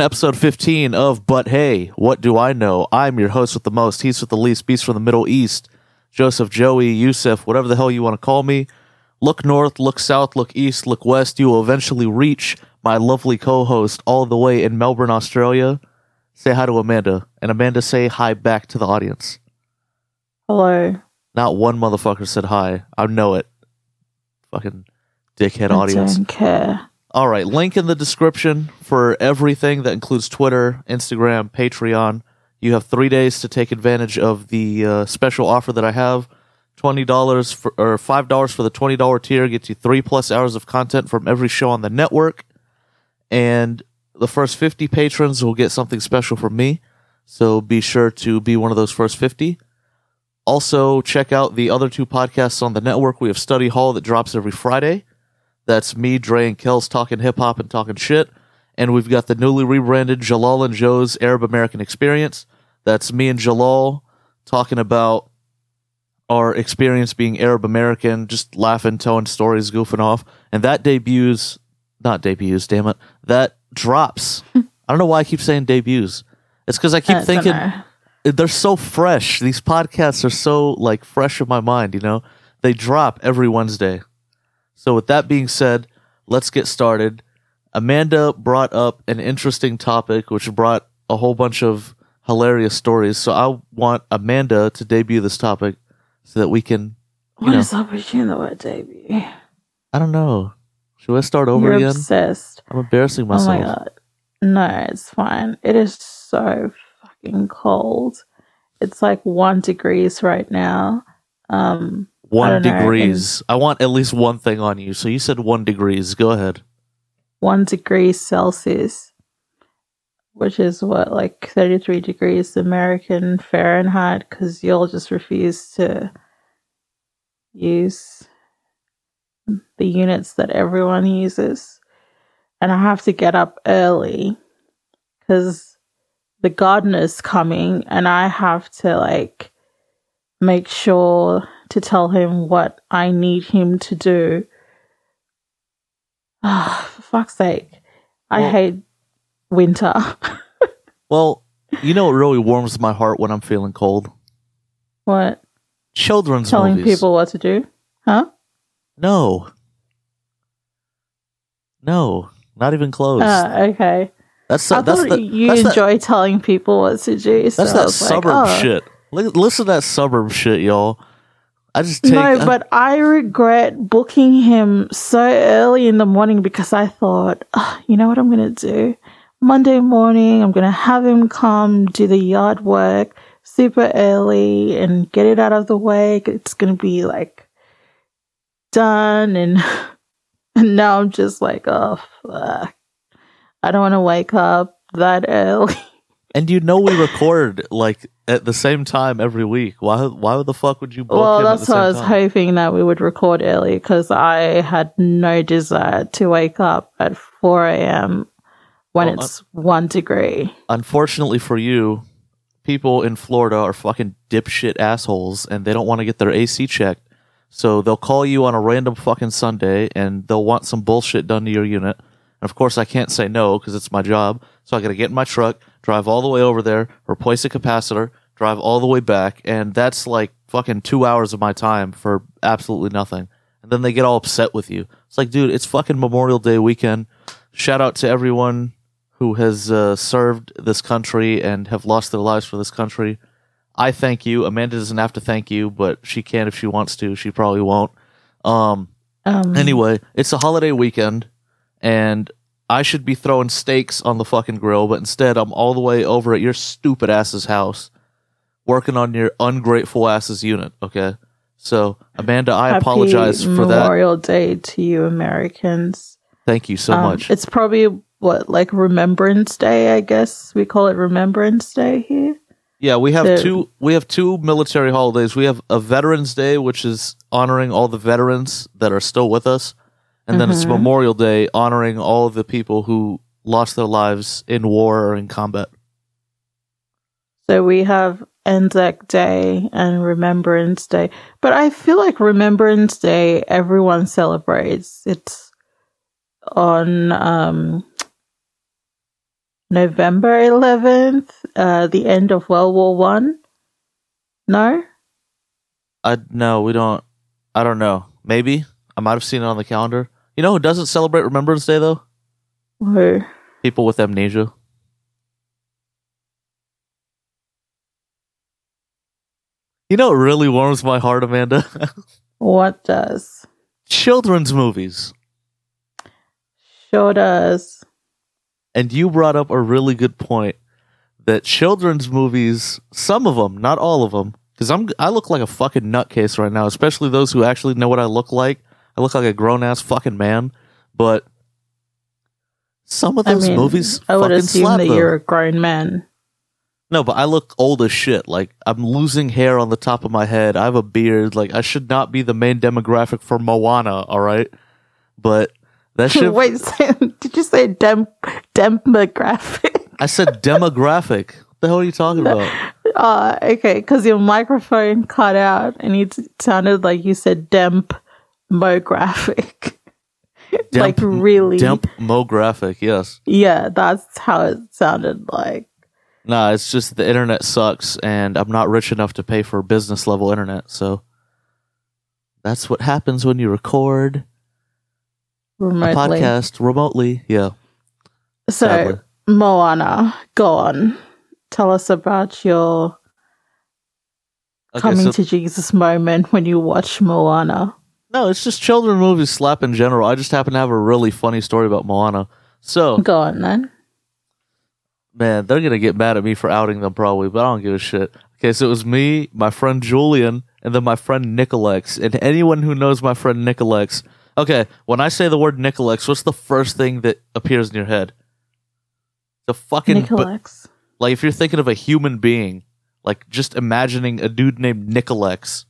great intro. Welcome to episode 15 of But Hey, What Do I Know? I'm your host with the most, he's with the least, beast from the Middle East, Joseph, Joey, Yusuf, whatever the hell you want to call me. Look north, look south, look east, look west. You will eventually reach my lovely co host all the way in Melbourne, Australia. Say hi to Amanda, and Amanda say hi back to the audience. Hello. Not one motherfucker said hi. I know it. Fucking dickhead I audience. don't care. All right, link in the description for everything that includes Twitter, Instagram, Patreon. You have three days to take advantage of the uh, special offer that I have. Twenty dollars or five dollars for the twenty dollar tier gets you three plus hours of content from every show on the network, and the first fifty patrons will get something special from me. So be sure to be one of those first fifty. Also, check out the other two podcasts on the network. We have Study Hall that drops every Friday. That's me, Dre, and Kels talking hip hop and talking shit. And we've got the newly rebranded Jalal and Joe's Arab American Experience. That's me and Jalal talking about our experience being Arab American, just laughing, telling stories, goofing off. And that debuts, not debuts, damn it, that drops. I don't know why I keep saying debuts. It's because I keep don't thinking know. they're so fresh. These podcasts are so like fresh in my mind, you know? They drop every Wednesday. So with that being said, let's get started. Amanda brought up an interesting topic which brought a whole bunch of hilarious stories. So I want Amanda to debut this topic so that we can What know, is up with you and the word debut? I don't know. Should I start over You're again? obsessed. I'm embarrassing myself. Oh my god. No, it's fine. It is so fucking cold. It's like one degrees right now. Um, One know, degrees. I want at least one thing on you. So you said one degrees. Go ahead. one degree Celsius, which is what like thirty three degrees American Fahrenheit. Because you'll just refuse to use the units that everyone uses, and I have to get up early because the gardener's coming, and I have to like make sure to tell him what I need him to do. Ah, for fuck's sake. I Well- hate winter. Well, you know what really warms my heart when I'm feeling cold? what? Children's Telling movies. people what to do? Huh? No. No. Not even close. Uh, okay. that's I that's thought the, you that's that- enjoy telling people what to do. So that's that was like, suburb oh. shit. Li- Listen to that suburb shit, y'all. I just take No, I- but I regret booking him so early in the morning because I thought, "Ah, you know what I'm going to do? Monday morning, I'm going to have him come do the yard work super early and get it out of the way. It's going to be like done. And, and now I'm just like, oh, fuck. I don't want to wake up that early. And you know we record like at the same time every week. Why why the fuck would you book Well, that's why I was time? hoping that we would record early because I had no desire to wake up at 4 a.m. when Well, it's one degree. Unfortunately for you, people in Florida are fucking dipshit assholes and they don't want to get their AC checked. So they'll call you on a random fucking Sunday and they'll want some bullshit done to your unit. And of course, I can't say no because it's my job. So I got to get in my truck, drive all the way over there, replace a capacitor, drive all the way back. And that's like fucking two hours of my time for absolutely nothing. And then they get all upset with you. It's like, dude, it's fucking Memorial Day weekend. Shout out to everyone who has uh, served this country and have lost their lives for this country. I thank you. Amanda doesn't have to thank you, but she can if she wants to. She probably won't. Um, Um, anyway, it's a holiday weekend, and I should be throwing steaks on the fucking grill, but instead I'm all the way over at your stupid ass's house, working on your ungrateful ass's unit. Okay, so Amanda, I happy apologize for that. Memorial Day to you Americans. Thank you so Um, much. It's probably what, like Remembrance Day, I guess we call it Remembrance Day here. Yeah, we have So- two we have two military holidays. We have a Veterans Day, which is honoring all the veterans that are still with us, and then it's Mhm. Memorial Day, honoring all of the people who lost their lives in war or in combat. So we have Anzac Day and Remembrance Day. But I feel like Remembrance Day everyone celebrates. It's on um November 11th, uh, the end of World War One. No, I no, we don't. I don't know. Maybe I might have seen it on the calendar. You know who doesn't celebrate Remembrance Day though? who? People with amnesia. You know, it really warms my heart, Amanda. What does? Children's movies. Sure does. And you brought up a really good point that children's movies, some of them, not all of them, because I'm I look like a fucking nutcase right now, especially those who actually know what I look like. I look like a grown ass fucking man, but some of I those mean, movies I would fucking assume that you're a grown man. No, but I look old as shit. Like I'm losing hair on the top of my head. I have a beard. Like I should not be the main demographic for Moana. All right, but that shit. Wait, did you say dem- demographic? I said demographic. What the hell are you talking about? Uh, okay, because your microphone cut out and it sounded like you said demographic. like really Demp- really? Demographic. Yes. yeah, that's how it sounded like. Nah, it's just the internet sucks, and I'm not rich enough to pay for business level internet. So that's what happens when you record a podcast remotely. Yeah. So, sadly. Moana, go on. Tell us about your Okay, coming so- to Jesus moment when you watch Moana. No, it's just children movies slap in general. I just happen to have a really funny story about Moana. So, Go on then. man, they're gonna get mad at me for outing them probably, but I don't give a shit. Okay, so it was me, my friend Julian, and then my friend Nicolex. And anyone who knows my friend Nicolex, okay, when I say the word Nicolex, what's the first thing that appears in your head? The fucking Nicolex. like if you're thinking of a human being, like just imagining a dude named Nicolex.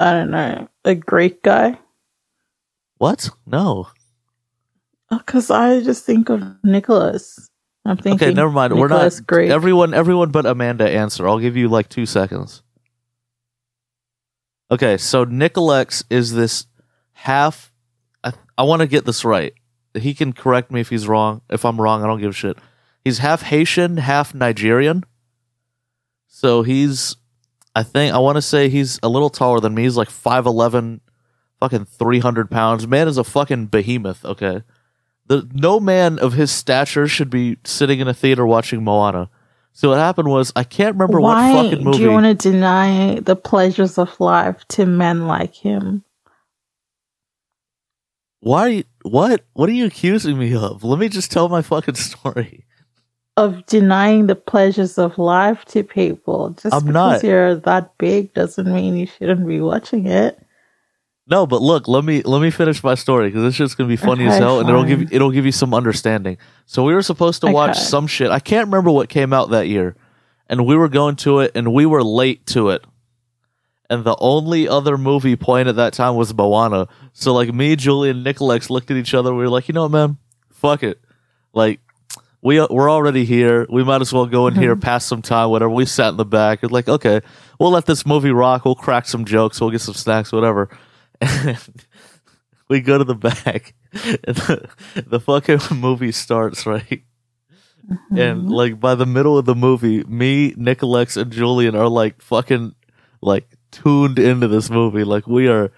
I don't know. A Greek guy? What? No. Oh, because I just think of Nicholas. I'm thinking. Okay, never mind. We're Nicholas not Greek. everyone. Everyone but Amanda answer. I'll give you like two seconds. Okay, so Nicolex is this half. I, I want to get this right. He can correct me if he's wrong. If I'm wrong, I don't give a shit. He's half Haitian, half Nigerian. So he's, I think, I want to say he's a little taller than me. He's like 5'11, fucking 300 pounds. Man is a fucking behemoth, okay? The, no man of his stature should be sitting in a theater watching Moana. So what happened was, I can't remember Why what fucking movie. do you want to deny the pleasures of life to men like him? Why? What? What are you accusing me of? Let me just tell my fucking story. Of denying the pleasures of life to people. Just I'm because not. you're that big doesn't mean you shouldn't be watching it. No, but look, let me let me finish my story because this shit's gonna be funny as Okay, hell, and it'll give you, it'll give you some understanding. So we were supposed to watch some shit. I can't remember what came out that year, and we were going to it, and we were late to it. And the only other movie playing at that time was Moana. So like me, Julie, and Nicolex looked at each other. We were like, you know what, man, fuck it. Like we we're already here. We might as well go in here, pass some time, whatever. We sat in the back. It's like, okay, we'll let this movie rock. We'll crack some jokes. We'll get some snacks, whatever. And we go to the back, and the, the fucking movie starts right. And mm-hmm. like by the middle of the movie, me, Nicolex, and Julian are like fucking like tuned into this movie. Like we are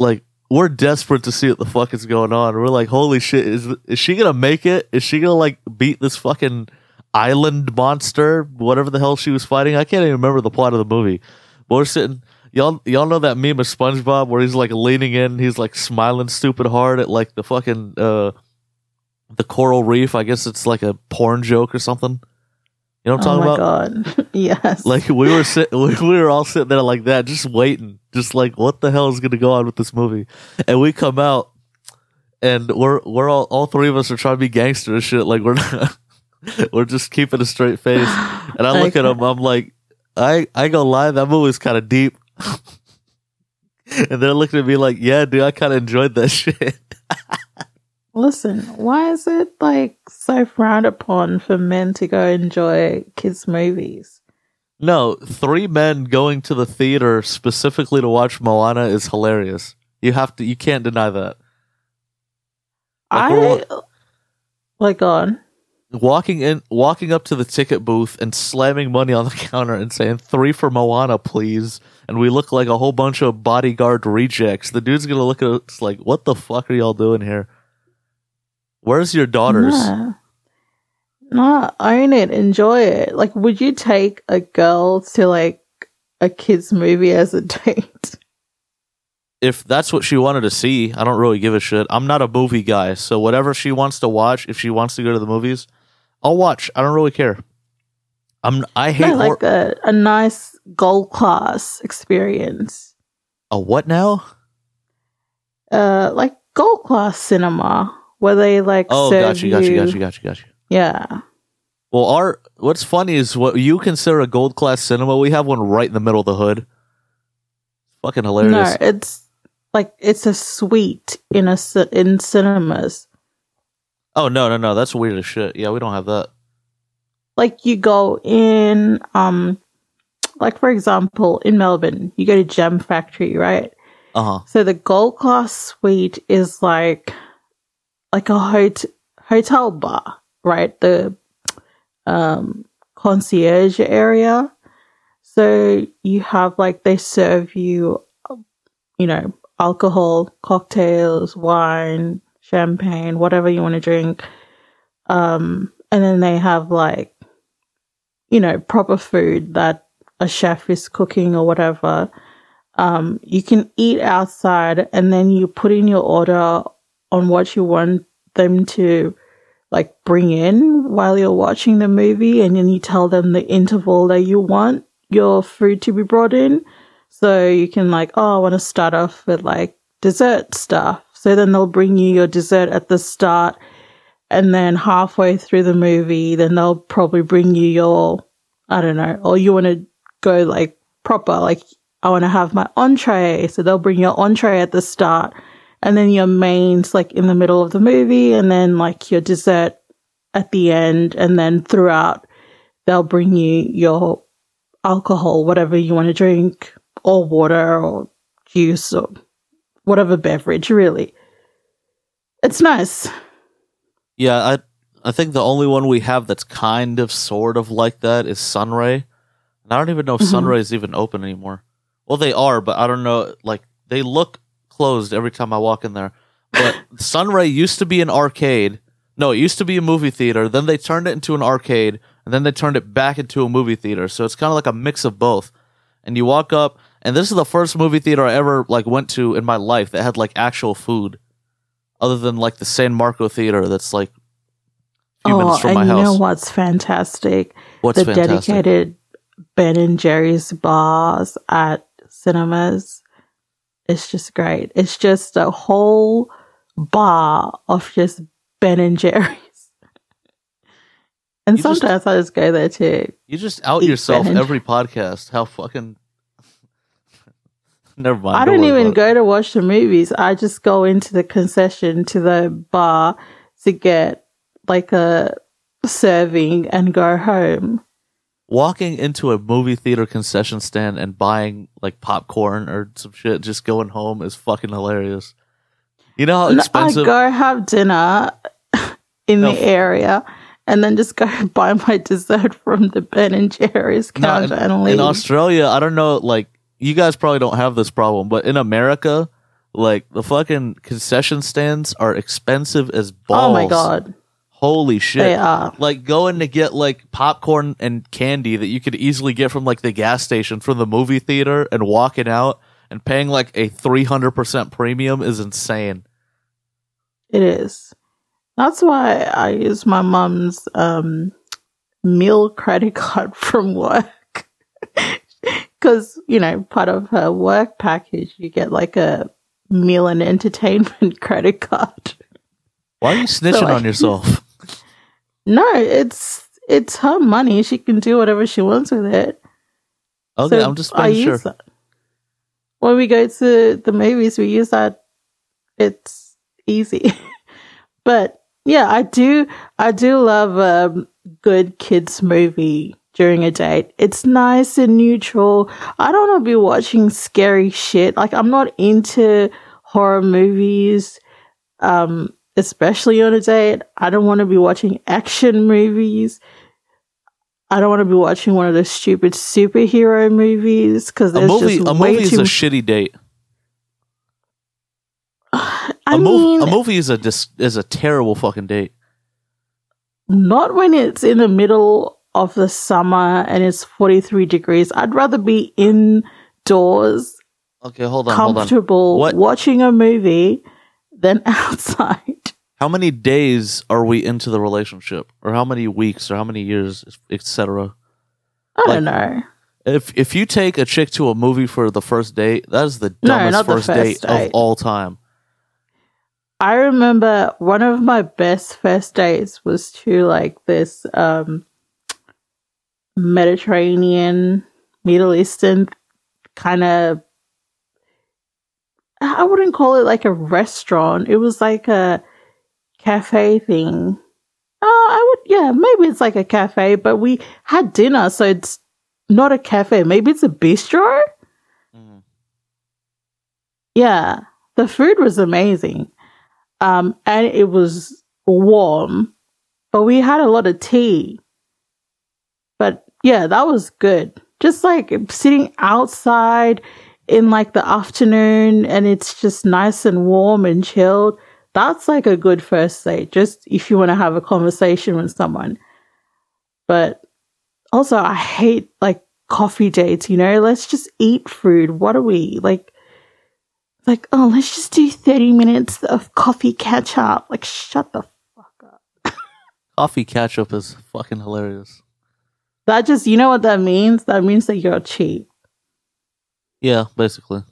like we're desperate to see what the fuck is going on. We're like, holy shit, is is she gonna make it? Is she gonna like beat this fucking island monster, whatever the hell she was fighting? I can't even remember the plot of the movie. But we're sitting y'all y'all know that meme of SpongeBob where he's like leaning in, he's like smiling stupid hard at like the fucking uh the coral reef. I guess it's like a porn joke or something. You know what I'm oh talking my about? god. yes. Like we were sit- we were all sitting there like that, just waiting, just like what the hell is going to go on with this movie? And we come out, and we're we're all all three of us are trying to be gangster and shit. Like we're not, we're just keeping a straight face. And I look at him, I'm like, I I gonna lie, that movie's kind of deep. and they're looking at me like, yeah, dude, I kind of enjoyed that shit. Listen, why is it like so frowned upon for men to go enjoy kids' movies? No, three men going to the theater specifically to watch Moana is hilarious. You have to, you can't deny that. Like, I like on. walking in, walking up to the ticket booth and slamming money on the counter and saying three for Moana, please. And we look like a whole bunch of bodyguard rejects. The dude's gonna look at us like, "What the fuck are y'all doing here? Where's your daughters?" Nah. Nah, own it, enjoy it. Like, would you take a girl to like a kids movie as a date? if that's what she wanted to see, I don't really give a shit. I'm not a movie guy, so whatever she wants to watch, if she wants to go to the movies, I'll watch. I don't really care. I'm I hate No, like hor- a, a nice gold class experience. a what now? Uh, like gold class cinema where they like Oh, serve got you, got you, got you, got you, got you. Yeah. Well, our what's funny is what you consider a gold class cinema. We have one right in the middle of the hood. Fucking hilarious. No, it's like it's a suite in a in cinemas. Oh no, no, no, that's weird as shit. Yeah, we don't have that. Like you go in, um, like for example, in Melbourne, you go to Jam Factory, right? Uh huh. So the gold class suite is like like a hot- hotel bar, right? The um concierge area. So you have like they serve you you know, alcohol, cocktails, wine, champagne, whatever you want to drink. Um and then they have like you know, proper food that a chef is cooking or whatever um, you can eat outside and then you put in your order on what you want them to like bring in while you're watching the movie and then you tell them the interval that you want your food to be brought in so you can like oh i want to start off with like dessert stuff so then they'll bring you your dessert at the start and then halfway through the movie then they'll probably bring you your i don't know or you want to go like proper like I want to have my entree. So they'll bring your entree at the start and then your mains like in the middle of the movie and then like your dessert at the end. And then throughout, they'll bring you your alcohol, whatever you want to drink or water or juice or whatever beverage, really. It's nice. Yeah, I I think the only one we have that's kind of sort of like that is Sunray. And I don't even know if Mhm. Sunray is even open anymore. Well, they are, but I don't know. Like they look closed every time I walk in there. But Sunray used to be an arcade. No, it used to be a movie theater. Then they turned it into an arcade, and then they turned it back into a movie theater. So it's kind of like a mix of both. And you walk up, and this is the first movie theater I ever like went to in my life that had like actual food, other than like the San Marco theater that's like a few oh, minutes from my you know what's fantastic? What's the fantastic? dedicated Ben and Jerry's bars at cinemas. It's just great. It's just a whole bar of just Ben and Jerry's. And You just- sometimes I just go there too. You just out yourself Ben every podcast. How fucking. Never mind. I don't worry even go to watch the movies. I just go into the concession to the bar to get like a serving and go home. Walking into a movie theater concession stand and buying like popcorn or some shit, just going home is fucking hilarious. You know how No, expensive? I go have dinner in No. the area and then just go buy my dessert from the Ben and Jerry's No, counter in, and in. Australia, I don't know. Like you guys probably don't have this problem, but in America, like the fucking concession stands are expensive as balls. oh my god, Holy shit! they are. like going to get like popcorn and candy that you could easily get from like the gas station from the movie theater and walking out and paying like a 300% premium is insane. It is. That's why I use my mom's um, meal credit card from work. Because, you know, part of her work package, you get like a meal and entertainment credit card. Why are you snitching I- on yourself? No, it's it's her money. She can do whatever she wants with it. Okay, So I'm just making sure. use that. When we go to the movies, we use that. It's easy, but yeah, I do. I do love a good kids movie during a date. It's nice and neutral. I don't want to be watching scary shit. Like I'm not into horror movies. Um, especially on a date. I don't want to be watching action movies. I don't want to be watching one of those stupid superhero movies because A movie, just a movie is too. a shitty date. I A, mean, mov- a movie is a dis- is a terrible fucking date. not when it's in the middle of the summer and it's 43 degrees. I'd rather be indoors, Okay, hold on, hold on. comfortable, watching a movie than outside. How many days are we into the relationship, or how many weeks, or how many years, etc.? I Like- don't know. If if you take a chick to a movie for the first date, that is the No, dumbest the first, first date, date. of all time. I remember one of my best first dates was to like this um Mediterranean, Middle Eastern kind of I wouldn't call it like a restaurant. It was like a cafe thing. Oh, I would yeah, maybe it's like a cafe, but we had dinner, so it's not a cafe. Maybe it's a bistro. Mhm. Yeah, the food was amazing. Um, and it was warm, but we had a lot of tea. But yeah, that was good. Just like sitting outside in like the afternoon and it's just nice and warm and chilled. That's like a good first date, just if you want to have a conversation with someone. But also, I hate like coffee dates, you know? Let's just eat food. What are we like? Like, oh, let's just do 30 minutes of coffee catch up. Like, shut the fuck up. Coffee catch up is fucking hilarious. That just, you know what that means? That means that you're cheap. Yeah, basically.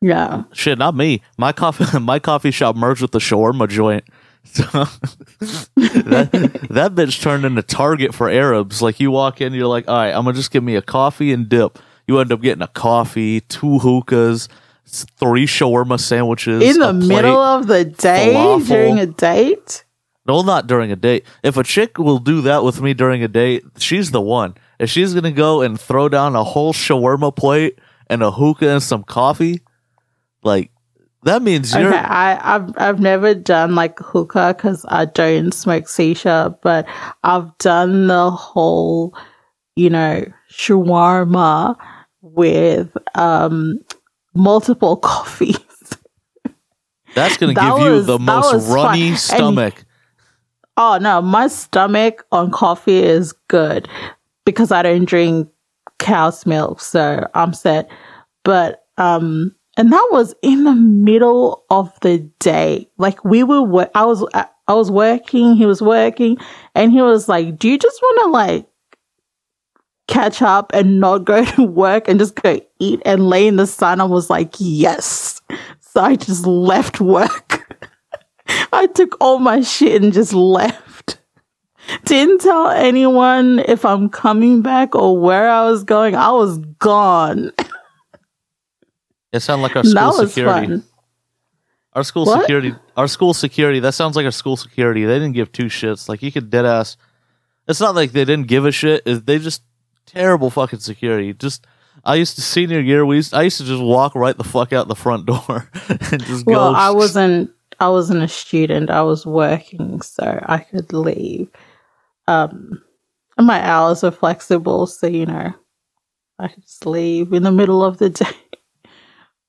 Yeah. Shit, not me. My coffee, my coffee shop merged with the shawarma joint. So that that bitch turned into Target for Arabs. Like you walk in, you're like, all right, I'm gonna just give me a coffee and dip. You end up getting a coffee, two hookahs, three shawarma sandwiches In the plate. middle of the day falafel. during a date? No, not during a date. If a chick will do that with me during a date, she's the one. If she's gonna go and throw down a whole shawarma plate and a hookah and some coffee, like that means you're Okay, I, I've I've never done like hookah because I don't smoke shisha, but I've done the whole, you know, shawarma with um multiple coffees. that's gonna that give you the most was fun. runny And- stomach. Oh no, my stomach on coffee is good because I don't drink cow's milk, so I'm set. But um, and that was in the middle of the day. Like we were, I was, I was working. He was working, and he was like, "Do you just want to like catch up and not go to work and just go eat and lay in the sun?" I was like, "Yes." So I just left work. I took all my shit and just left. Didn't tell anyone if I'm coming back or where I was going. I was gone. It sounded like our school security. fun. Our school What? security. Our school security. That sounds like our school security. They didn't give two shits. Like you could dead ass. It's not like they didn't give a shit. It- They just terrible fucking security. Just I used to senior year. We used, I used to just walk right the fuck out the front door and just Well, go. I wasn't. I wasn't a student. I was working, so I could leave. Um, my hours are flexible, so you know, I could leave in the middle of the day.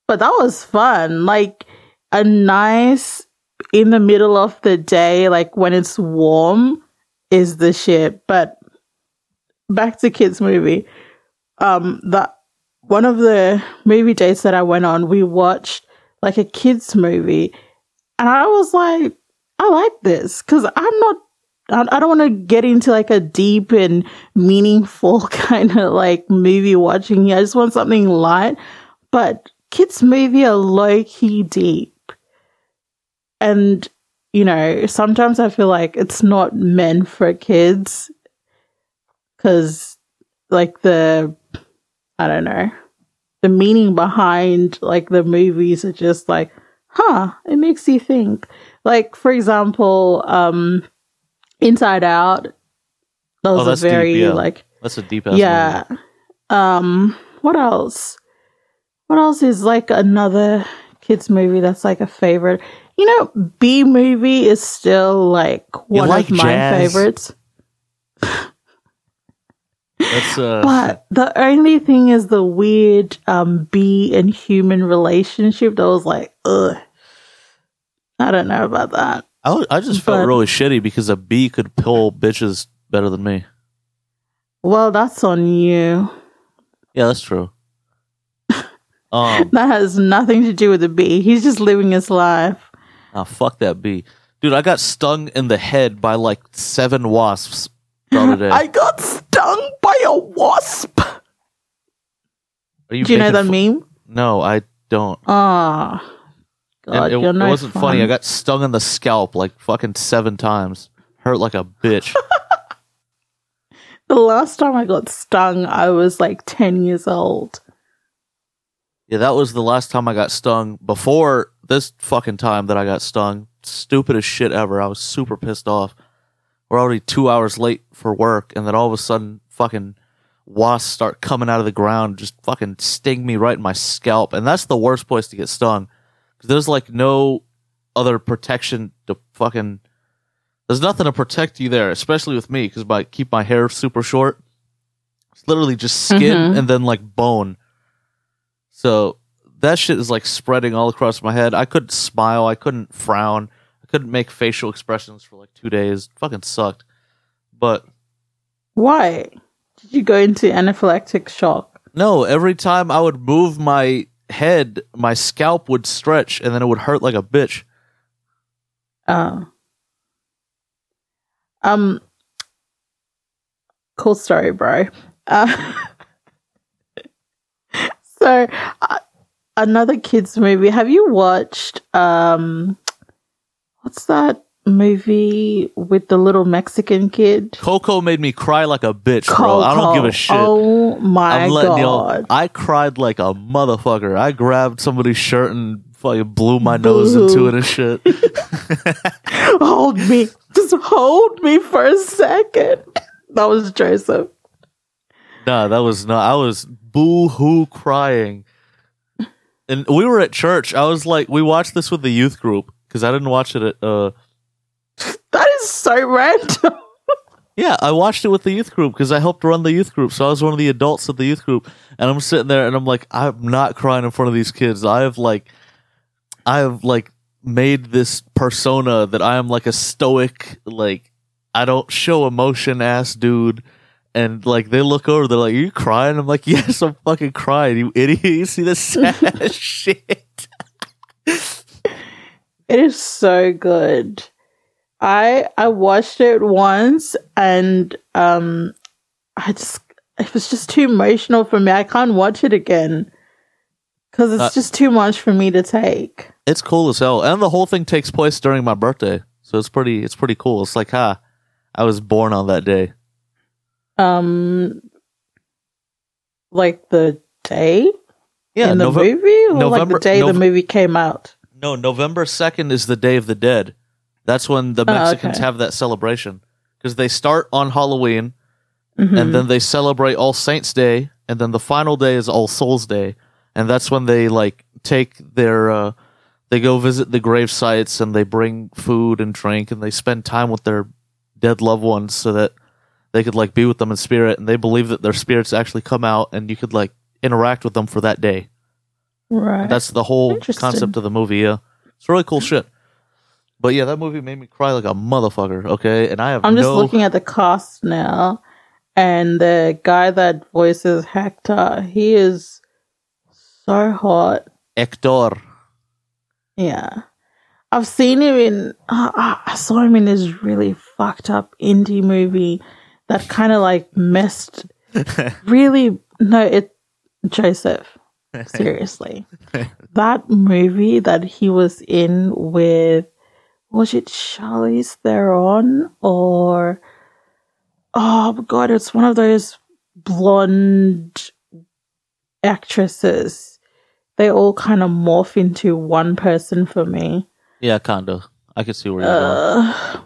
But that was fun. Like a nice in the middle of the day, like when it's warm, is the shit. But back to kids movie. Um, that one of the movie dates that I went on, we watched like a kids movie, and I was like, I like this because I'm not. I don't want to get into like a deep and meaningful kind of like movie watching here. I just want something light. But kids' movie are low key deep. And, you know, sometimes I feel like it's not meant for kids because, like, the, I don't know, the meaning behind like the movies are just like, huh, it makes you think. Like, for example, um, Inside Out. That was Oh, that's a deep, very yeah. like That's a deep yeah. Um what else? What else is like another kids movie that's like a favorite? You know, Bee Movie is still like one like of my jazz? favorites. That's uh, But the only thing is the weird um bee and human relationship that was like, ugh. I don't know about that. I, I just felt but- really shitty because a bee could pull bitches better than me. Well, that's on you. Yeah, that's true. Um, That has nothing to do with the bee. He's just living his life. oh, fuck that bee, dude. I got stung in the head by like seven wasps the other day. I got stung by a wasp. Are Do you know making that fu- meme? No, I don't. Ah, God, it, you're it wasn't fun. funny. I got stung in the scalp like fucking seven times. Hurt like a bitch. the last time I got stung, I was like ten years old. yeah, that was the last time I got stung. Before this fucking time that I got stung, stupidest shit ever. I was super pissed off. We're already two hours late for work, and then all of a sudden, fucking wasps start coming out of the ground, just fucking sting me right in my scalp, and that's the worst place to get stung. 'Cause there's like no other protection to fucking. There's nothing to protect you there, especially with me, because I keep my hair super short. It's literally just skin Mhm. and then like bone. So that shit is like spreading all across my head. I couldn't smile. I couldn't frown. I couldn't make facial expressions for like two days. Fucking sucked. But Why did you go into anaphylactic shock? no, every time I would move my head, my scalp would stretch and then it would hurt like a bitch. Oh. Um. Cool story, bro. Uh, so, uh, another kids movie. Have you watched? Um, what's that movie with the little Mexican kid? Coco made me cry like a bitch, bro. I don't give a shit. Oh my I'm letting god! I cried like a motherfucker. I grabbed somebody's shirt and fucking blew my nose into it and shit. hold me, just hold me for a second. That was Joseph. No, that was not. I was boo hoo crying. And we were at church. I was like, we watched this with the youth group because I didn't watch it at. uh That is so random. Yeah, I watched it with the youth group because I helped run the youth group. So I was one of the adults of the youth group, and I'm sitting there and I'm like, I'm not crying in front of these kids. I have like, I have like made this persona that I am like a stoic, like I don't show emotion ass dude. And like they look over, they're like, "Are you crying?" I'm like, "Yes, I'm fucking crying, you idiot! You see this sad shit?" It is so good. I I watched it once and um I just it was just too emotional for me. I can't watch it again cuz it's Uh, just too much for me to take. It's cool as hell, and the whole thing takes place during my birthday, so it's pretty. It's pretty cool. It's like, ha, I was born on that day. Um like the day Yeah, in the Nove- movie or like the day the movie came out. No, November 2nd is the Day of the Dead. That's when the Oh, Mexicans okay. have that celebration. Because they start on Halloween, Mhm. and then they celebrate All Saints Day, and then the final day is All Souls Day. And that's when they, like, take their, uh, they go visit the grave sites, and they bring food and drink, and they spend time with their dead loved ones so that they could, like, be with them in spirit. And they believe that their spirits actually come out, and you could, like, interact with them for that day. right. That's the whole concept of the movie. Yeah, it's really cool shit. But yeah, that movie made me cry like a motherfucker. Okay, and I have I'm just no. looking at the cast now, and the guy that voices Hector, he is so hot. Hector. Yeah, I've seen him in. Uh, I saw him in this really fucked up indie movie that kind of like messed. really, no, it Joseph. Seriously, that movie that he was in with was it Charlize Theron or oh god, it's one of those blonde actresses. They all kind of morph into one person for me. Yeah, kinda. I can see where you're going. Uh,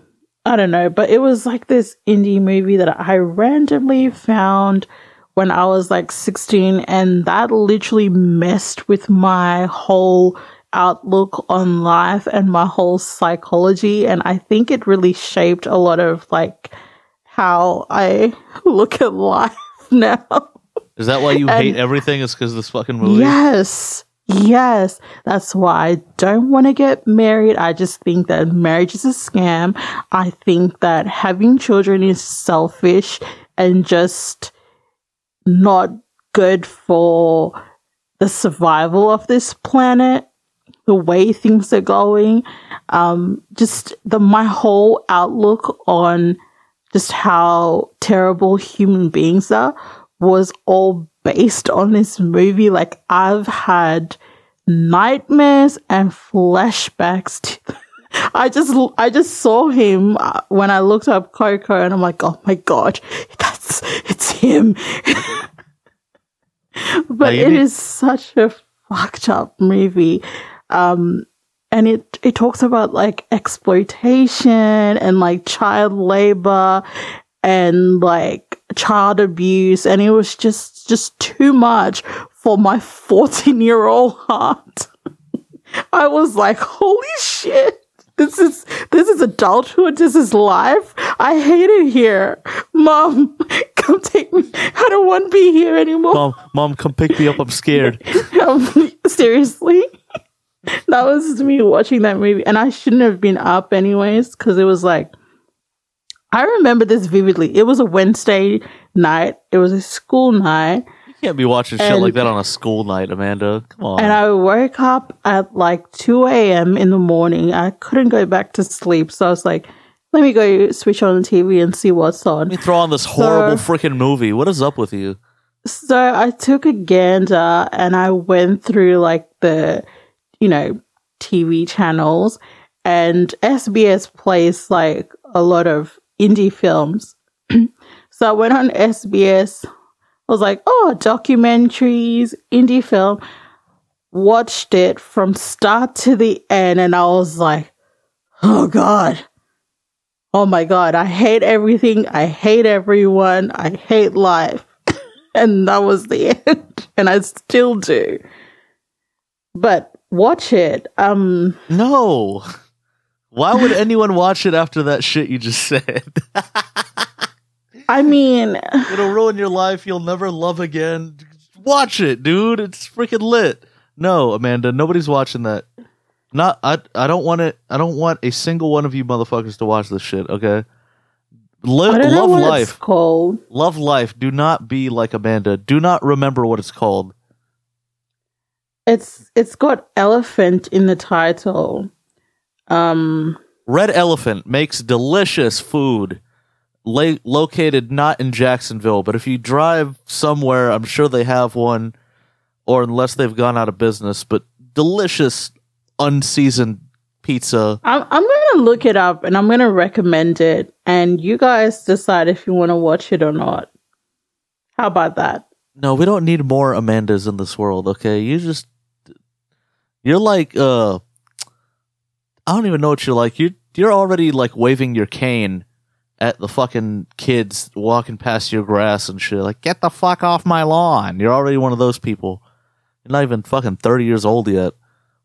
I don't know, but it was like this indie movie that I randomly found when I was like 16, and that literally messed with my whole outlook on life and my whole psychology. And I think it really shaped a lot of like how I look at life now. Is that why you And- hate everything? Is because this fucking movie? Yes. Yes. That's why I don't want to get married. I just think that marriage is a scam. I think that having children is selfish and just not good for the survival of this planet, the way things are going. Um, just the my whole outlook on just how terrible human beings are was all based on this movie. Like I've had nightmares and flashbacks to I just I just saw him uh, when I looked up Coco and I'm like, "Oh my god, that's it's him." but it is such a fucked up movie. Um and it it talks about like exploitation and like child labor and like child abuse. And it was just just too much for my 14 year old heart. I was like holy shit. This is this is adulthood. This is life. I hate it here. Mom come take me. I don't want to be here anymore. Mom, mom, come pick me up. I'm scared. um, seriously that was me watching that movie and i shouldn't have been up anyways because it was like i remember this vividly it was a wednesday night it was a school night You can't be watching shit And- like that on a school night, Amanda. Come on. and i woke up at like 2 a.m in the morning i couldn't go back to sleep so i was like let me go switch on the tv and see what's on Let me throw on this horrible freaking movie. What is up with you? So I took a gander and I went through like the, you know, TV channels and SBS plays like a lot of indie films. so I went on SBS. I was like, oh, documentaries, indie film. Watched it from start to the end and I was like, oh God. Oh my God. I hate everything. I hate everyone. I hate life and that was the end and i still do but watch it um No. Why would anyone watch it after that shit you just said? i mean It'll ruin your life. You'll never love again. Watch it, dude. It's freaking lit. No, Amanda, nobody's watching that. Not I I don't want it I don't want a single one of you motherfuckers to watch this shit, okay? Live i don't know love life. called Love life. Do not be like Amanda. Do not remember what it's called. It's it's got elephant in the title. Um Red Elephant makes delicious food la- located not in Jacksonville, but if you drive somewhere, I'm sure they have one, or unless they've gone out of business, but delicious unseasoned pizza. I'm, I'm gonna look it up and i'm gonna recommend it and you guys decide if you want to watch it or not. How about that No, we don't need more Amandas in this world, okay? You just. You're like, uh. I don't even know what you're like. You you're already like waving your cane at the fucking kids walking past your grass and shit. Like, get the fuck off my lawn. You're already one of those people. You're not even fucking thirty years old yet.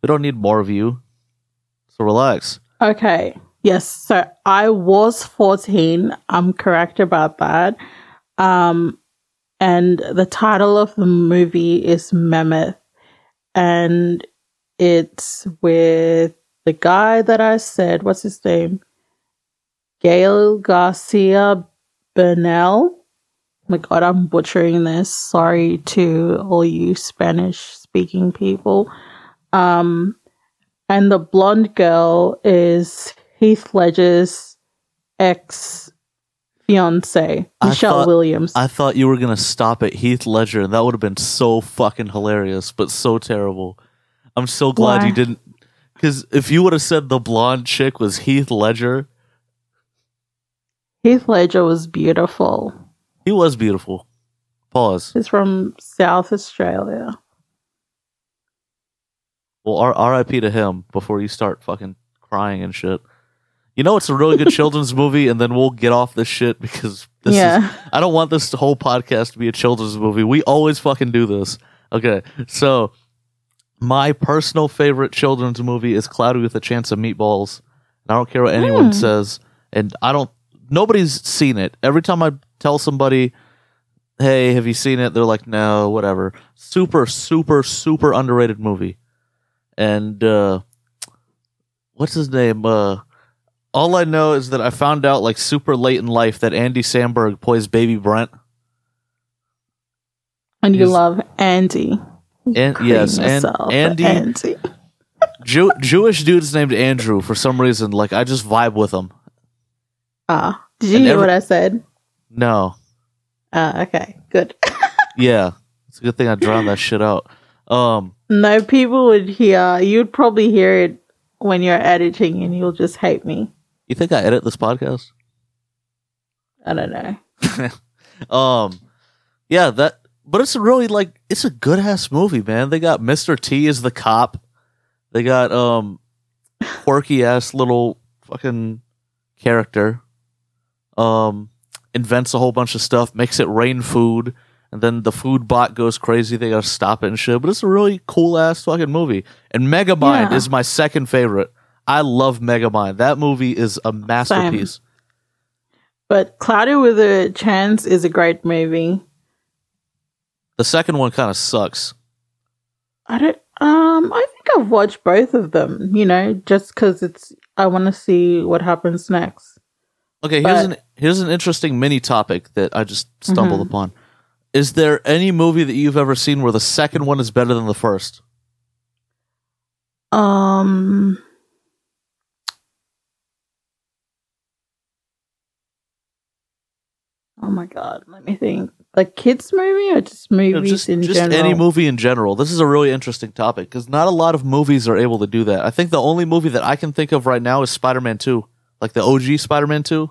We don't need more of you. So relax. Okay. Yes. So I was 14. I'm correct about that. Um, and the title of the movie is Mammoth. And it's with the guy that I said, what's his name? Gail Garcia Bernal. Oh my god, I'm butchering this. Sorry to all you Spanish speaking people. Um, and the blonde girl is Heath Ledger's ex fiance, I Michelle thought- Williams. I thought you were gonna stop at Heath Ledger, and that would have been so fucking hilarious, but so terrible. I'm so glad Why? you didn't. Because if you would have said the blonde chick was Heath Ledger, Heath Ledger was beautiful. he was beautiful. Pause. He's from South Australia. Well, R- R.I.P. to him before you start fucking crying and shit. You know, it's a really good children's movie, and then we'll get off this shit because this yeah. is. I don't want this whole podcast to be a children's movie. We always fucking do this. Okay, so my personal favorite children's movie is Cloudy with a Chance of Meatballs. And I don't care what anyone says, and I don't. Nobody's seen it. Every time I tell somebody, "Hey, have you seen it?" They're like, "No, whatever." Super, super, super underrated movie. And uh, what's his name? Uh, all I know is that I found out like super late in life that Andy Samberg plays Baby Brent. And you He's- love Andy. And yes, and Andy, Andy. Jew, Jewish dude's named Andrew for some reason. Like I just vibe with him. Ah, did you And hear every- what I said? No, Ah, okay, good. yeah, it's a good thing I drowned that shit out. Um, no, people would hear. You'd probably hear it when you're editing, and you'll just hate me. You think I edit this podcast? I don't know. Um, yeah, that. But it's really like it's a good ass movie, man. They got Mr. T as the cop. They got um, quirky ass little fucking character. Um, invents a whole bunch of stuff, makes it rain food, and then the food bot goes crazy. They gotta stop it and shit. But it's a really cool ass fucking movie. And Megamind Yeah. is my second favorite. I love Megamind. That movie is a masterpiece. But Cloudy with a Chance is a great movie. The second one kind of sucks. I don't. Um, I think I've watched both of them. You know, just because it's. I want to see what happens next. Okay, here's But- an here's an interesting mini topic that I just stumbled Mhm. upon. Is there any movie that you've ever seen where the second one is better than the first? Um. Oh my god! Let me think. Like kids movie or just You movies know, just in just general? any movie in general. This is a really interesting topic because not a lot of movies are able to do that. I think the only movie that I can think of right now is Spider-Man Two, like the OG Spider-Man Two.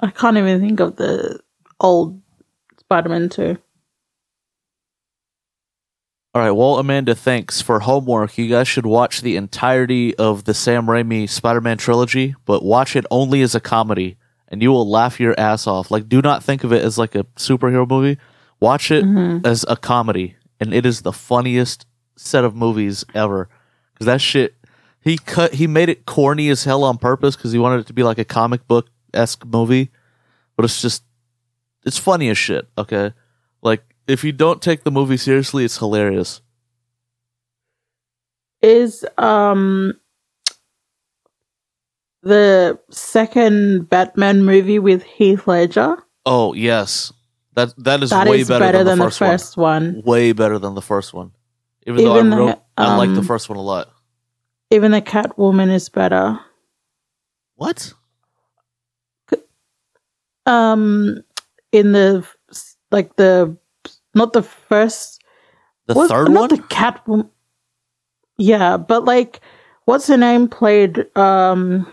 I can't even think of the old Spider-Man two. All right, well, Amanda, thanks for homework. You guys should watch the entirety of the Sam Raimi Spider-Man trilogy, but watch it only as a comedy, and you will laugh your ass off. Like, do not think of it as like a superhero movie. Watch it Mhm. as a comedy, and it is the funniest set of movies ever. Because that shit, he cut, he made it corny as hell on purpose because he wanted it to be like a comic book esque movie, but it's just, it's funny as shit. Okay, like if you don't take the movie seriously, it's hilarious. Is um the second Batman movie with Heath Ledger? Oh yes, that that is That way is better, better, than, than, the first, one. one. Way better than the first one. Even, Even though I, the, wrote, I like the um, first one a lot. Even the Catwoman is better. What? Um, in the like the not the first The was- third not one? the Catwoman. Yeah, but like, what's her name played? Um,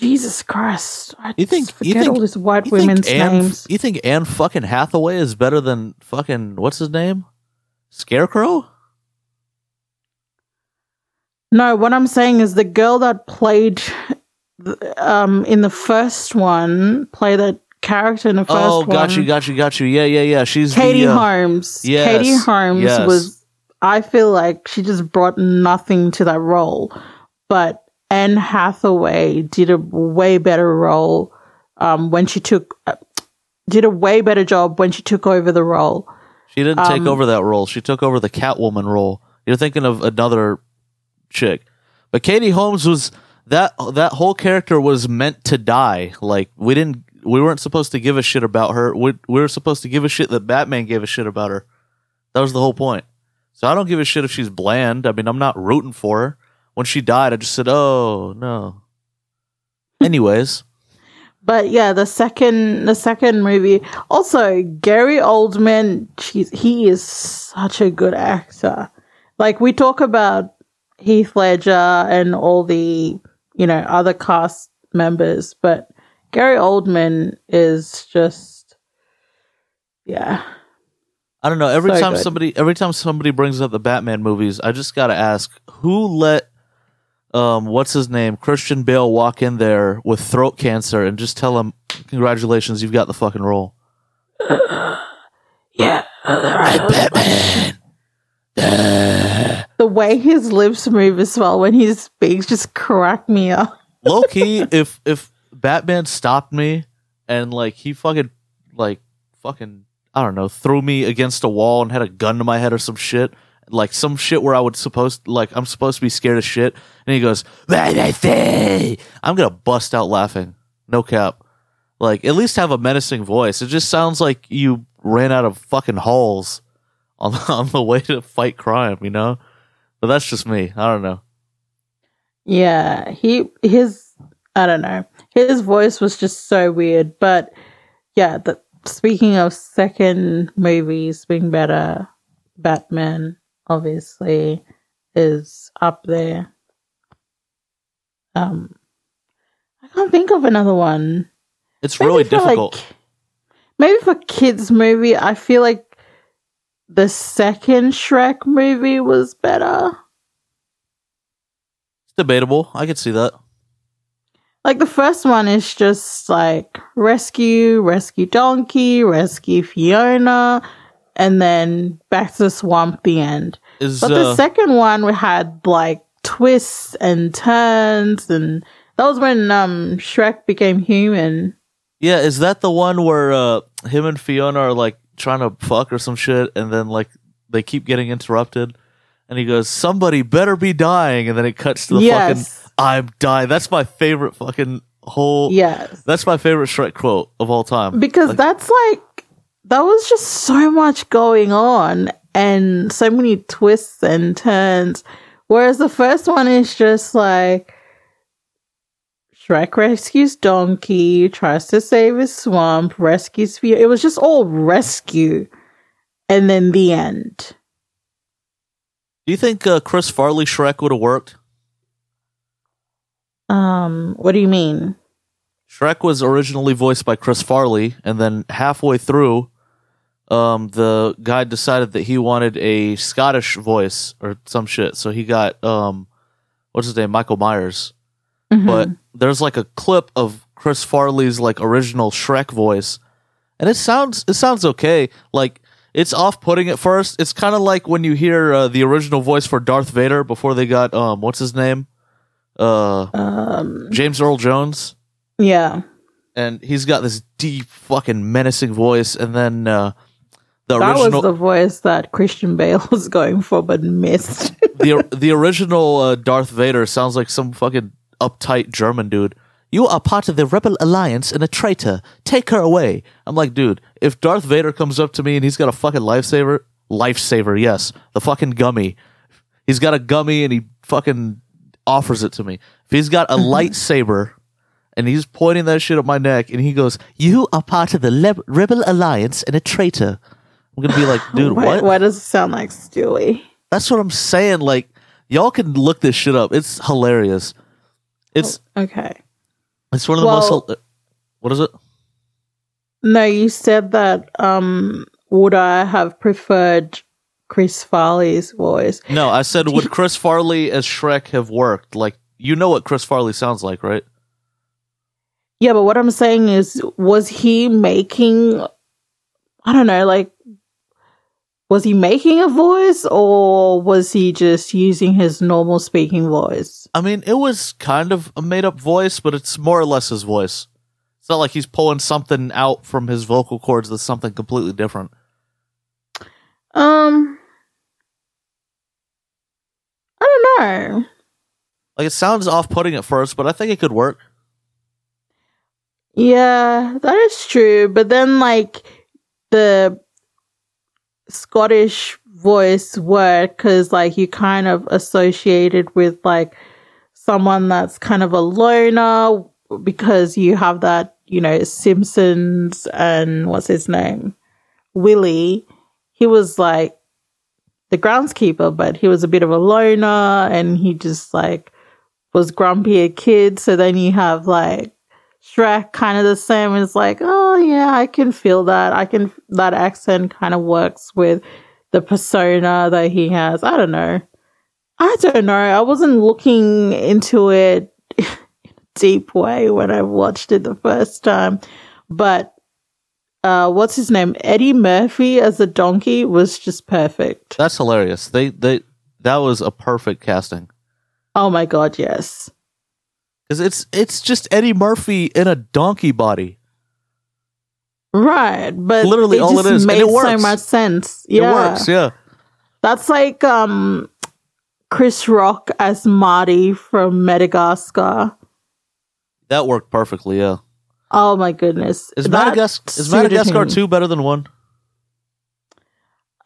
Jesus Christ! I You think- just you forget think- all these white women's Anne, names? You think Anne fucking Hathaway is better than fucking what's his name? Scarecrow? No, what I'm saying is the girl that played um in the first one, play that character in the first oh, one. got you, got you, got you. Yeah, yeah, yeah. She's Katie the, uh, Holmes. yes, Katie Holmes yes. was. I feel like she just brought nothing to that role, but Anne Hathaway did a way better role um, when she took uh, did a way better job when she took over the role. She didn't take um, over that role. She took over the Catwoman role. You're thinking of another chick, but Katie Holmes was that that whole character was meant to die. Like we didn't, we weren't supposed to give a shit about her. We, we were supposed to give a shit that Batman gave a shit about her. That was the whole point. So I don't give a shit if she's bland. I mean, I'm not rooting for her. When she died, I just said, "Oh no." Anyways, But yeah, the second the second movie. Also, Gary Oldman, geez, he is such a good actor. Like we talk about Heath Ledger and all the you know other cast members, but Gary Oldman is just yeah. I don't know. Every So time good. somebody every time somebody brings up the Batman movies, I just gotta ask who let um what's his name Christian Bale walk in there with throat cancer and just tell him congratulations, you've got the fucking role. Yeah, I'm Batman. the way his lips move as well when he speaks just crack me up. Low key, if if Batman stopped me and like he fucking like fucking I don't know threw me against a wall and had a gun to my head or some shit, like some shit where I would supposed like I'm supposed to be scared of shit, and he goes, I'm gonna bust out laughing. No cap. Like at least have a menacing voice. It just sounds like you ran out of fucking halls on on the way to fight crime, you know? But that's just me. I don't know. Yeah, he his I don't know. His voice was just so weird, but yeah, the, speaking of second movies being better, Batman obviously is up there. Um I can't think of another one. It's maybe really difficult. Like, maybe for kids movie, I feel like the second Shrek movie was better. It's debatable. I could see that. Like the first one is just like rescue, rescue Donkey, rescue Fiona, and then back to the swamp. The end. Is, but the uh, second one we had like twists and turns, and that was when um Shrek became human. Yeah, is that the one where uh, him and Fiona are like trying to fuck or some shit, and then like they keep getting interrupted, and he goes, "Somebody better be dying," and then it cuts to the yes. fucking "I'm dying." That's my favorite fucking whole. Yes, that's my favorite Shrek quote of all time because like, that's like that was just so much going on and so many twists and turns. Whereas the first one is just like Shrek rescues Donkey, tries to save his swamp, rescues Fiona. It was just all rescue. And then the end. Do you think uh, Chris Farley Shrek would have worked? Um, what do you mean? Shrek was originally voiced by Chris Farley, and then halfway through, um, the guy decided that he wanted a Scottish voice or some shit. So he got um, what's his name, Michael Myers. Mm-hmm. But there's like a clip of Chris Farley's like original Shrek voice, and it sounds it sounds okay. Like it's off putting at first. It's kind of like when you hear uh, the original voice for Darth Vader before they got um what's his name, uh, um, James Earl Jones. Yeah, and he's got this deep fucking menacing voice, and then. uh the that original, was the voice that Christian Bale was going for, but missed. the the original uh, Darth Vader sounds like some fucking uptight German dude. You are part of the Rebel Alliance and a traitor. Take her away. I'm like, dude, if Darth Vader comes up to me and he's got a fucking lifesaver, lifesaver, yes, the fucking gummy. He's got a gummy and he fucking offers it to me. If he's got a lightsaber and he's pointing that shit at my neck and he goes, "You are part of the Le- Rebel Alliance and a traitor." I'm gonna be like, dude, what? Why does it sound like Stewie? That's what I'm saying. Like, y'all can look this shit up. It's hilarious. It's oh, okay. It's one of the well, most. What is it? No, you said that. Um, would I have preferred Chris Farley's voice? No, I said would Chris Farley as Shrek have worked? Like you know what Chris Farley sounds like, right? Yeah, but what I'm saying is, was he making? I don't know, like was he making a voice or was he just using his normal speaking voice? I mean, it was kind of a made up voice, but it's more or less his voice. It's not like he's pulling something out from his vocal cords that's something completely different. Um, I don't know. Like it sounds off putting at first, but I think it could work. Yeah, that is true. But then, like, the Scottish voice work because like you kind of associated with like someone that's kind of a loner because you have that you know Simpsons and what's his name? Willie. He was like the groundskeeper but he was a bit of a loner and he just like was grumpy a kid. So then you have like Shrek kind of the same. It's like, oh yeah, I can feel that. I can that accent kind of works with the persona that he has. I don't know. I don't know. I wasn't looking into it in a deep way when I watched it the first time, but uh, what's his name? Eddie Murphy as a donkey was just perfect. That's hilarious. They they that was a perfect casting Oh my god, yes. Because it's it's just Eddie Murphy in a donkey body. Right, but Literally it all just it is, and made it so much sense. Yeah, It works. Yeah. that's like um, Chris Rock as Marty from Madagascar. That worked perfectly. Yeah. Oh my goodness, Is That Madagascar is Madagascar two better than one?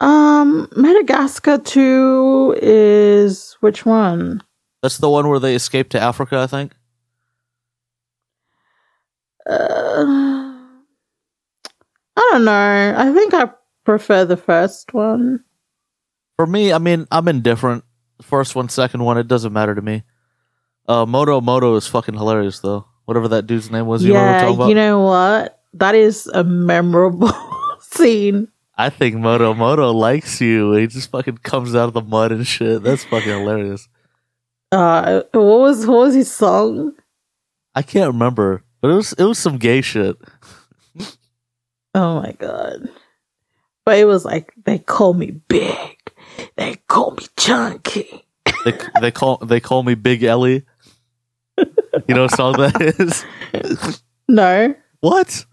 Um, Madagascar two is which one? That's the one where they escape to Africa. I think. Uh, I don't know. I think I prefer the first one. For me, I mean, I'm indifferent. First one, second one, it doesn't matter to me. Uh, Moto Moto is fucking hilarious though. Whatever that dude's name was, you know yeah, about? you know what? That is a memorable scene. I think Moto Moto likes you. He just fucking comes out of the mud and shit. That's fucking hilarious. Uh, what was what was his song? I can't remember, but it was it was some gay shit. Oh my god! But it was like they call me big, they call me chunky. They they call they call me Big Ellie. You know what song that is? No, What?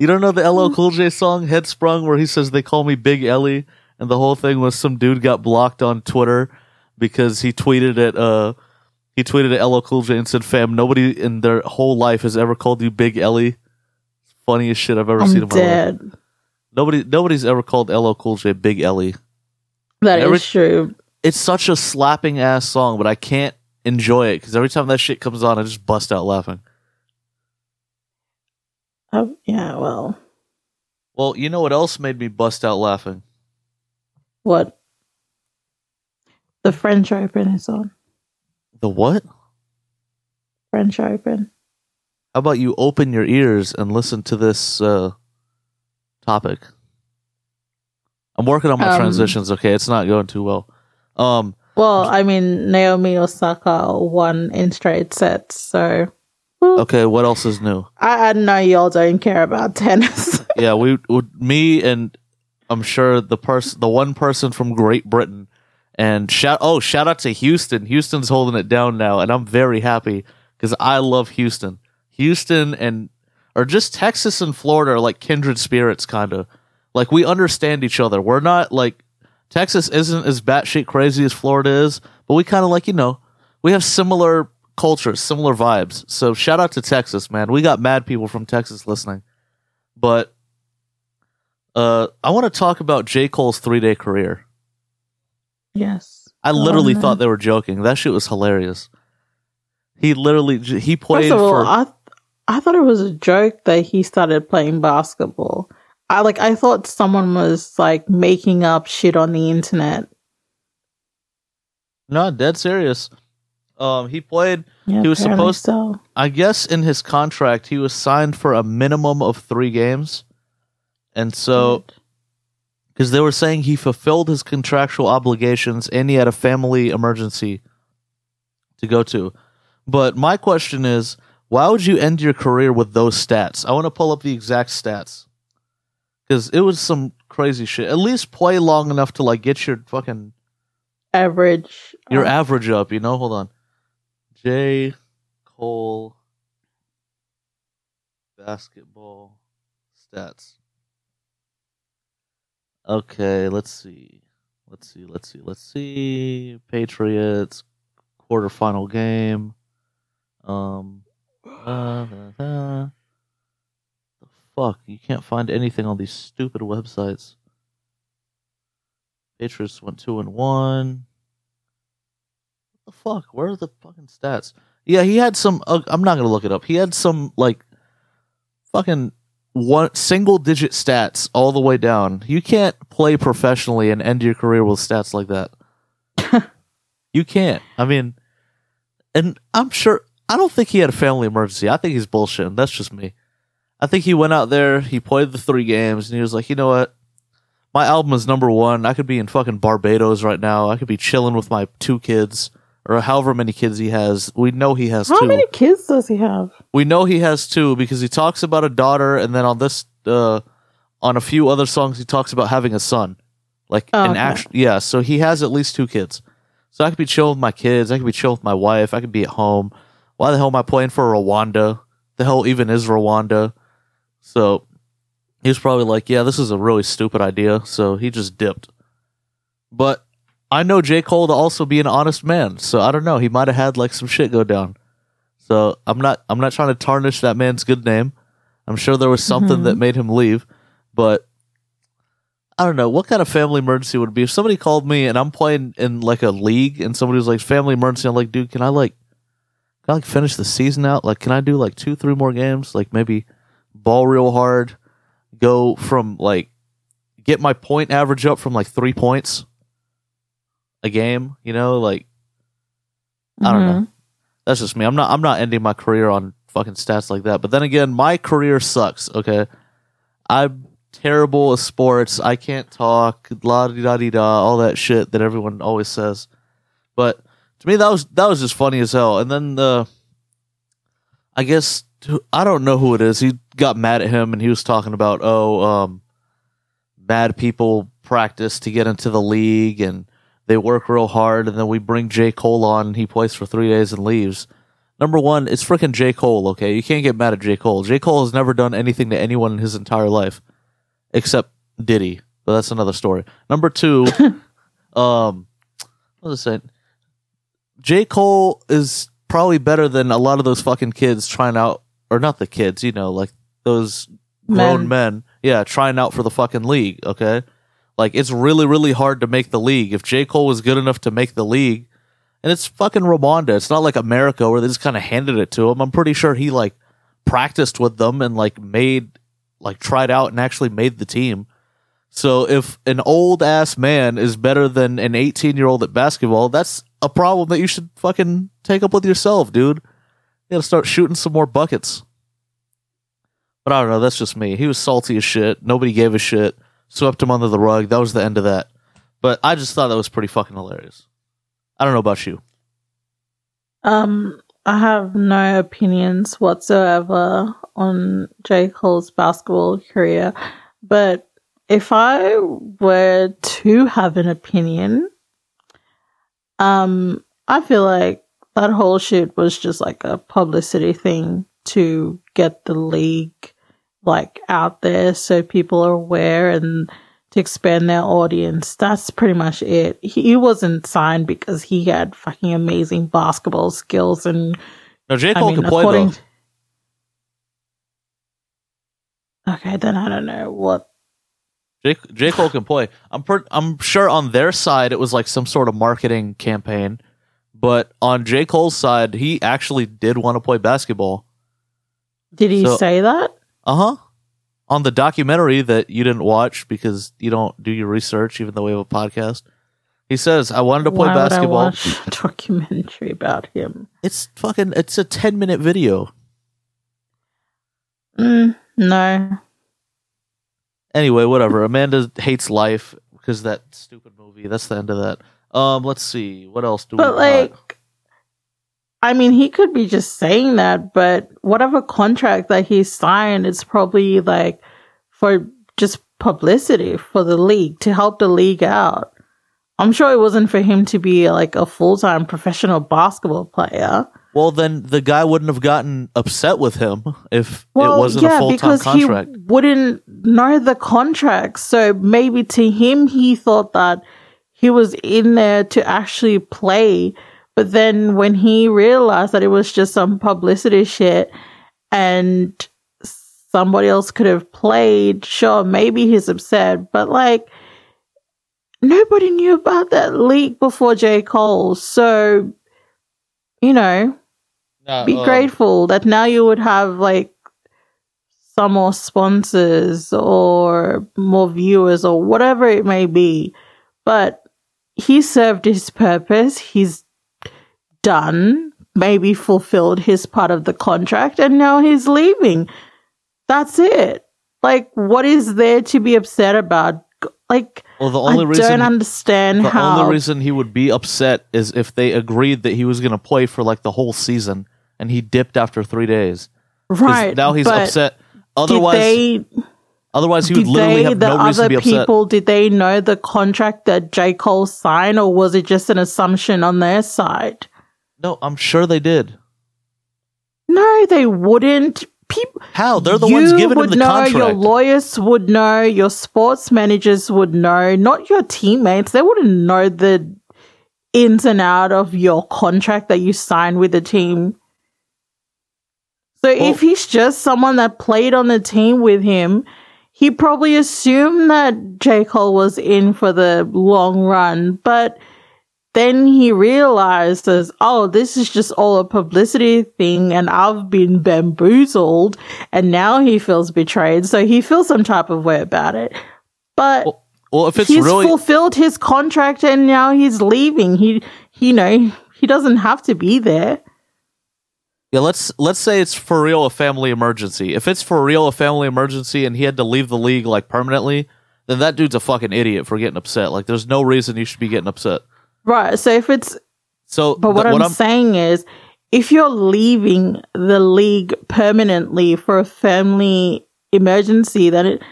You don't know the LL Cool J song Headsprung where he says they call me Big Ellie and the whole thing was some dude got blocked on Twitter because he tweeted at uh he tweeted at LL Cool J and said, "Fam, nobody in their whole life has ever called you Big Ellie." Funniest shit I've ever seen I'm in my life. Nobody nobody's ever called LL Cool J Big Ellie. That is Every- true. It's such a slapping ass song, but I can't enjoy it because every time that shit comes on, I just bust out laughing. Oh, yeah. Well, Well, you know what else made me bust out laughing? what? The French Open is on. The what? French Open. How about you open your ears and listen to this uh, topic? I'm working on my Um, transitions. Okay, it's not going too well. Um, Well, I mean, Naomi Osaka won in straight sets, so okay, what else is new? I, I know y'all don't care about tennis. Yeah, we, we me and I'm sure the person, the one person from Great Britain, and shout oh shout out to Houston. Houston's holding it down now, and I'm very happy because I love Houston. Houston and or just Texas and Florida are like kindred spirits, kind of. Like we understand each other. We're not like Texas isn't as batshit crazy as Florida is, but we kind of like you know we have similar cultures, similar vibes. So shout out to Texas, man. We got mad people from Texas listening, but uh, I want to talk about J Cole's three day career. Yes. I literally thought they were joking. That shit was hilarious. He literally he played First of all, for I I thought it was a joke that he started playing basketball. I like I thought someone was like making up shit on the internet. no dead serious. Um, he played. Yeah, He was supposed- so. I guess in his contract he was signed for a minimum of three games, and so because they were saying he fulfilled his contractual obligations and he had a family emergency to go to. But my question is, why would you end your career with those stats? I want to pull up the exact stats because it was some crazy shit. At least play long enough to like get your fucking average. your uh, average up. You know, hold on. J Cole basketball stats. Okay, let's see. Let's see. Let's see. Let's see. Patriots quarterfinal game. Um. Uh, uh. The fuck! You can't find anything on these stupid websites. Patriots went two and one. What the fuck? Where are the fucking stats? Yeah, he had some. Uh, I'm not gonna look it up. He had some like fucking one single digit stats all the way down. You can't play professionally and end your career with stats like that. you can't. I mean, and I'm sure. I don't think he had a family emergency. I think he's bullshitting. That's just me. I think he went out there, he played the three games, and he was like, you know what? My album is number one. I could be in fucking Barbados right now. I could be chilling with my two kids, or however many kids he has. We know he has How two. many kids does he have? We know he has two because he talks about a daughter, and then on this uh, on a few other songs he talks about having a son, like Oh, an okay. actual. Yeah, so he has at least two kids. So I could be chilling with my kids. I could be chilling with my wife. I could be at home. Why the hell am I playing for Rwanda? The hell even is Rwanda? So he was probably like, "Yeah, this is a really stupid idea." So he just dipped. But I know J Cole to also be an honest man, so I don't know. He might have had like some shit go down. So I'm not I'm not trying to tarnish that man's good name. I'm sure there was something Mhm. that made him leave, but I don't know what kind of family emergency would it be if somebody called me and I'm playing in like a league and somebody was like family emergency. I'm like, dude, can I like can I like finish the season out? Like, can I do like two, three more games? Like maybe ball real hard, go from like get my point average up from like three points a game. You know, like I don't know. That's just me. I'm not. I'm not ending my career on fucking stats like that. But then again, my career sucks. Okay, I'm terrible at sports. I can't talk. La di da di da. All that shit that everyone always says. But to me, that was that was just funny as hell. And then the, I guess I don't know who it is. He got mad at him, and he was talking about oh, um, bad people practice to get into the league and they work real hard and then we bring J. Cole on and he plays for three days and leaves. Number one, it's freaking J. Cole, okay? You can't get mad at J. Cole. J. Cole has never done anything to anyone in his entire life. Except Diddy. But that's another story. Number two, um what was I saying? J. Cole is probably better than a lot of those fucking kids trying out or not the kids, you know, like those grown Men. men. Yeah, trying out for the fucking league, okay? Like it's really, really hard to make the league. If J. Cole was good enough to make the league, and it's fucking Rwanda. It's not like America where they just kind of handed it to him. I'm pretty sure he like practiced with them and like made like tried out and actually made the team. So if an old ass man is better than an 18 year old at basketball, that's a problem that you should fucking take up with yourself, dude. You gotta start shooting some more buckets. But I don't know. That's just me. He was salty as shit. Nobody gave a shit. Swept him under the rug. That was the end of that. But I just thought that was pretty fucking hilarious. I don't know about you. Um, I have no opinions whatsoever on J. Cole's basketball career, but if I were to have an opinion, um, I feel like that whole shit was just like a publicity thing to get the league like out there so people are aware and to expand their audience. That's pretty much it. He wasn't signed because he had fucking amazing basketball skills and No, J. I Cole mean, can play though. Okay, then I don't know what J. J. Cole can play. I'm per- I'm sure on their side it was like some sort of marketing campaign, but on J. Cole's side, he actually did want to play basketball. did he So- say that? Uh huh. On the documentary that you didn't watch because you don't do your research, even though we have a podcast, he says, "I wanted to play Why would I basketball." watch a documentary about him? It's fucking. It's a ten minute video. Mm, no. Anyway, whatever. Amanda hates life because that stupid movie. That's the end of that. Um, let's see. What else do we? But got? like I mean, he could be just saying that, but whatever contract that he signed, it's probably like for just publicity for the league to help the league out. I'm sure it wasn't for him to be like a full time professional basketball player. Well, then the guy wouldn't have gotten upset with him if Well, it wasn't yeah, a full time contract. he wouldn't know the contract. So maybe to him, he thought that he was in there to actually play. But then when he realized that it was just some publicity shit and somebody else could have played, sure, maybe he's upset. But like, nobody knew about that leak before J. Cole. So, you know, Nah, be um, grateful that now you would have like some more sponsors or more viewers or whatever it may be. But he served his purpose. He's done, maybe fulfilled his part of the contract, and now he's leaving. That's it. Like, what is there to be upset about? Like, Well, the only I reason don't understand the how. The only reason he would be upset is if they agreed that he was going to play for like the whole season and he dipped after three days. right now he's upset. Otherwise, they Otherwise, he would literally they, have the no reason to other be upset. people, did they know the contract that J. Cole signed, or was it just an assumption on their side? No, I'm sure they did. No, they wouldn't. People, How? They're the ones giving him the know, contract. your lawyers would know, your sports managers would know, not your teammates. They wouldn't know the ins and out of your contract that you signed with the team. So Well- if he's just someone that played on the team with him, he probably assumed that J. Cole was in for the long run, but then he realizes, oh, this is just all a publicity thing and I've been bamboozled. And now he feels betrayed. So he feels some type of way about it. But Well, well, if it's he's really fulfilled his contract and now he's leaving. He, you know, he doesn't have to be there. Yeah, let's let's say it's for real a family emergency. If it's for real a family emergency and he had to leave the league like permanently, then that dude's a fucking idiot for getting upset. Like there's no reason you should be getting upset. Right. So if it's So But what, th- I'm, saying is, if you're leaving the league permanently for a family emergency, then it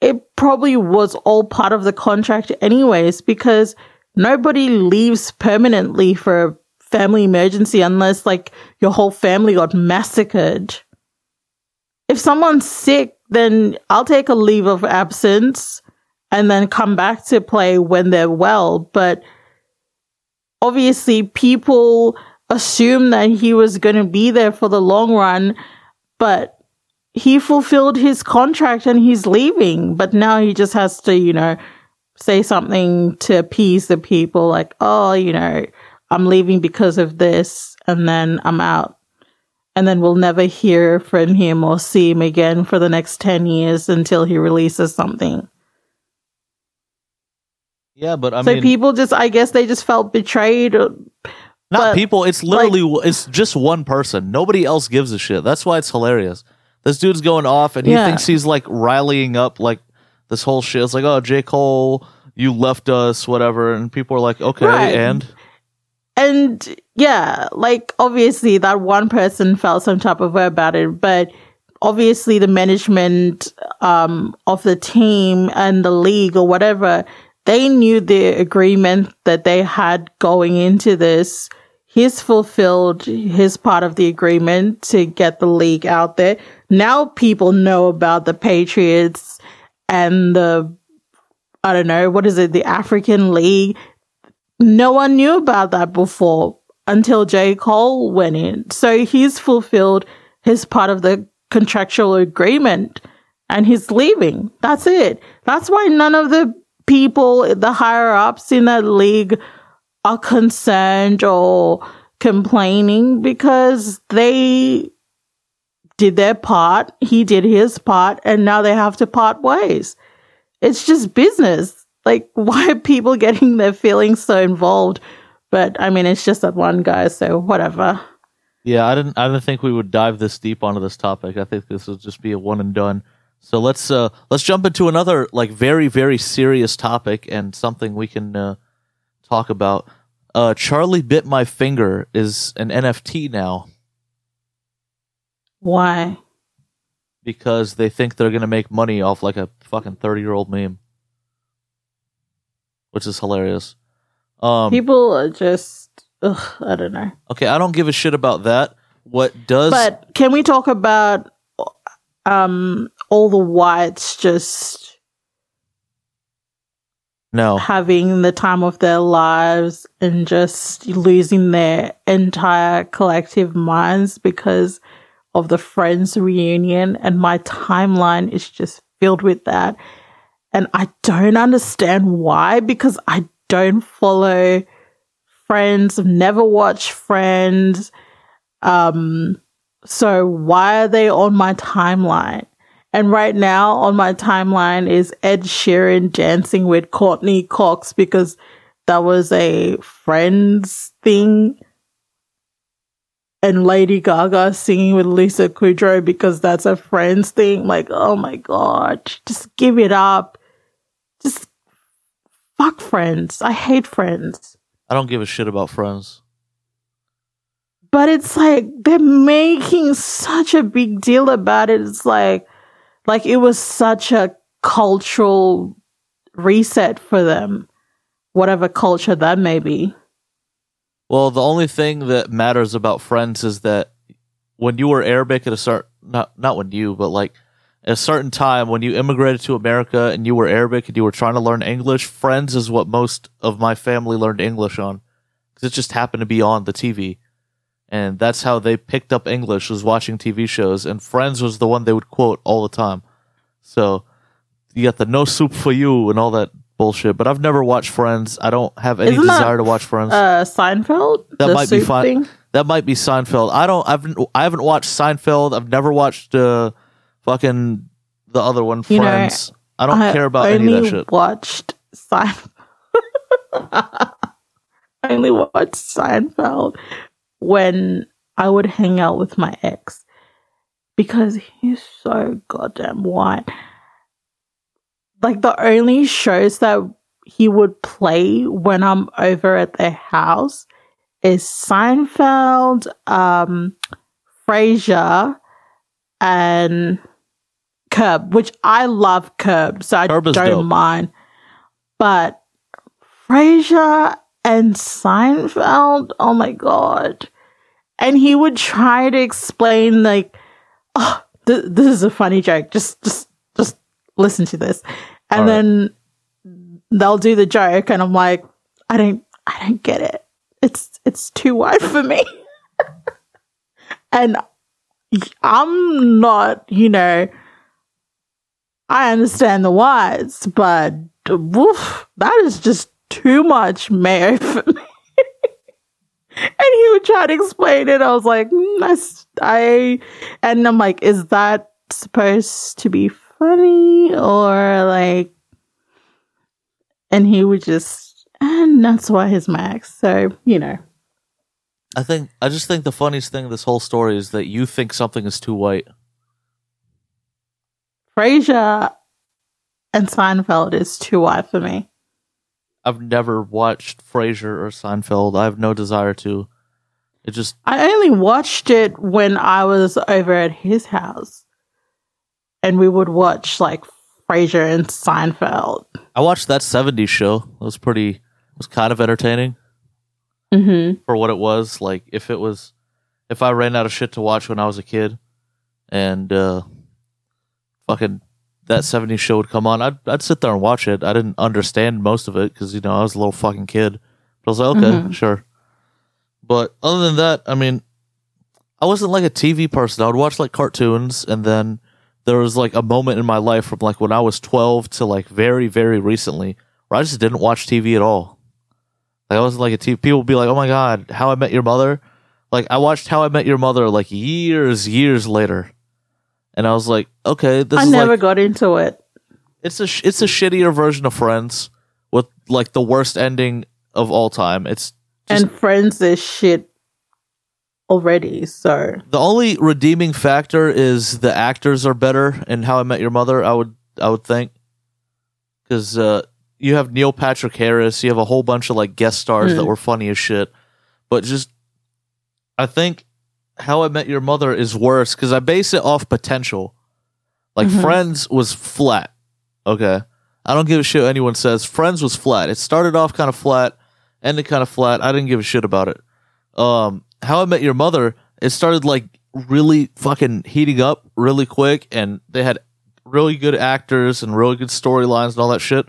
it probably was all part of the contract anyways, because nobody leaves permanently for a family emergency unless like your whole family got massacred. If someone's sick, then I'll take a leave of absence and then come back to play when they're well. But obviously people assumed that he was going to be there for the long run, but he fulfilled his contract and he's leaving. But now he just has to, you know, say something to appease the people like, oh, you know, I'm leaving because of this and then I'm out. And then we'll never hear from him or see him again for the next 10 years until he releases something. Yeah, but I so mean, people just, I guess they just felt betrayed. Or, not but, people. It's literally it's just one person. Nobody else gives a shit. That's why it's hilarious. This dude's going off, and he Yeah. thinks he's like rallying up like this whole shit. It's like, oh, J Cole, you left us, whatever, and people are like, okay, Right. and and yeah, like obviously that one person felt some type of way about it, but obviously the management um, of the team and the league or whatever, they knew the agreement that they had going into this. He's fulfilled his part of the agreement to get the league out there. Now people know about the Patriots and the I don't know, what is it, the African League no one knew about that before until J. Cole went in. So he's fulfilled his part of the contractual agreement and he's leaving. That's it. That's why none of the people, the higher ups in that league are concerned or complaining because they did their part. He did his part and now they have to part ways. It's just business like why are people getting their feelings so involved but i mean it's just that one guy so whatever Yeah, I didn't. I didn't think we would dive this deep onto this topic. I think this will just be a one and done. So let's uh let's jump into another like very very serious topic and something we can uh, talk about. Uh, Charlie bit my finger is an NFT now why because they think they're gonna make money off like a fucking thirty year old meme, which is hilarious. Um, people are just ugh, i don't know okay, I don't give a shit about that. What does but can we talk about um all the whites just no? having the time of their lives and just losing their entire collective minds because of the friends reunion. And my timeline is just filled with that. And i don't understand why because i don't follow friends never watched friends. Um so why are they on my timeline and right now on my timeline is Ed Sheeran dancing with Courteney Cox because that was a friends thing. And Lady Gaga singing with Lisa Kudrow because that's a friends thing. Like, oh my God, just give it up. Just fuck friends. I hate friends. I don't give a shit about Friends. But it's like they're making such a big deal about it. It's like, like it was such a cultural reset for them, whatever culture that may be. Well, the only thing that matters about Friends is that when you were Arabic at a certain not not when you, but like at a certain time when you immigrated to America and you were Arabic and you were trying to learn English, Friends is what most of my family learned English on because it just happened to be on the TV, and that's how they picked up English was watching TV shows. And Friends was the one they would quote all the time. So you got the no soup for you and all that bullshit. But I've never watched Friends. I don't have any Isn't desire to watch Friends. Uh, Seinfeld. That The might be fine. thing? That might be Seinfeld. I don't. I've I haven't watched Seinfeld. I've never watched uh, fucking the other one, You know, Friends. I don't care about any of that shit. watched Seinfeld. I only watched Seinfeld when I would hang out with my ex because he's so goddamn white. Like the only shows that he would play when I'm over at their house is Seinfeld, um, Frasier, and Curb, which I love Curb, so I Curb don't dope. mind. But Frasier and Seinfeld, oh my god! And he would try to explain like, oh, th- this is a funny joke. Just, just, just listen to this, and All right. then they'll do the joke, and I'm like, I don't, I don't get it. It's, it's too wide for me, and I'm not, you know. I understand the whys, but woof, that is just too much mayo for me. And he would try to explain it. I was like, mm, I, and I'm like, is that supposed to be funny or like? And he would just, and that's why he's my ex. So you know, I think I just think the funniest thing of this whole story is that you think something is too white. Frasier and Seinfeld is too white for me. I've never watched Frasier or Seinfeld. I have no desire to. It just I only watched it when I was over at his house, and we would watch like Frasier and Seinfeld. I watched that '70s show. It was pretty. It was kind of entertaining Mm-hmm. for what it was. Like if it was, if I ran out of shit to watch when I was a kid, and uh, fucking that '70s show would come on, I'd I'd sit there and watch it. I didn't understand most of it because you know I was a little fucking kid. But I was like, okay, Mhm. sure. But other than that, I mean, I wasn't like a TV person. I would watch like cartoons, and then there was like a moment in my life from like when I was 12 to like very, very recently where I just didn't watch TV at all. Like I wasn't like a TV. People would be like, "Oh my god, How I Met Your Mother." Like I watched How I Met Your Mother like years, years later, and I was like, "Okay, this is I is never like got into it. it's a sh- it's a shittier version of Friends with like the worst ending of all time." It's Just- and Friends is shit already. So The only redeeming factor is the actors are better in How I Met Your Mother. I would I would think because uh, you have Neil Patrick Harris, you have a whole bunch of like guest stars Mm. that were funny as shit, but just I think How I Met Your Mother is worse because I base it off potential. Like Mhm. Friends was flat. Okay, I don't give a shit what anyone says. Friends was flat. It started off kind of flat, ended kind of flat. I didn't give a shit about it. Um, How I Met Your Mother, it started like really fucking heating up really quick, and they had really good actors and really good storylines and all that shit.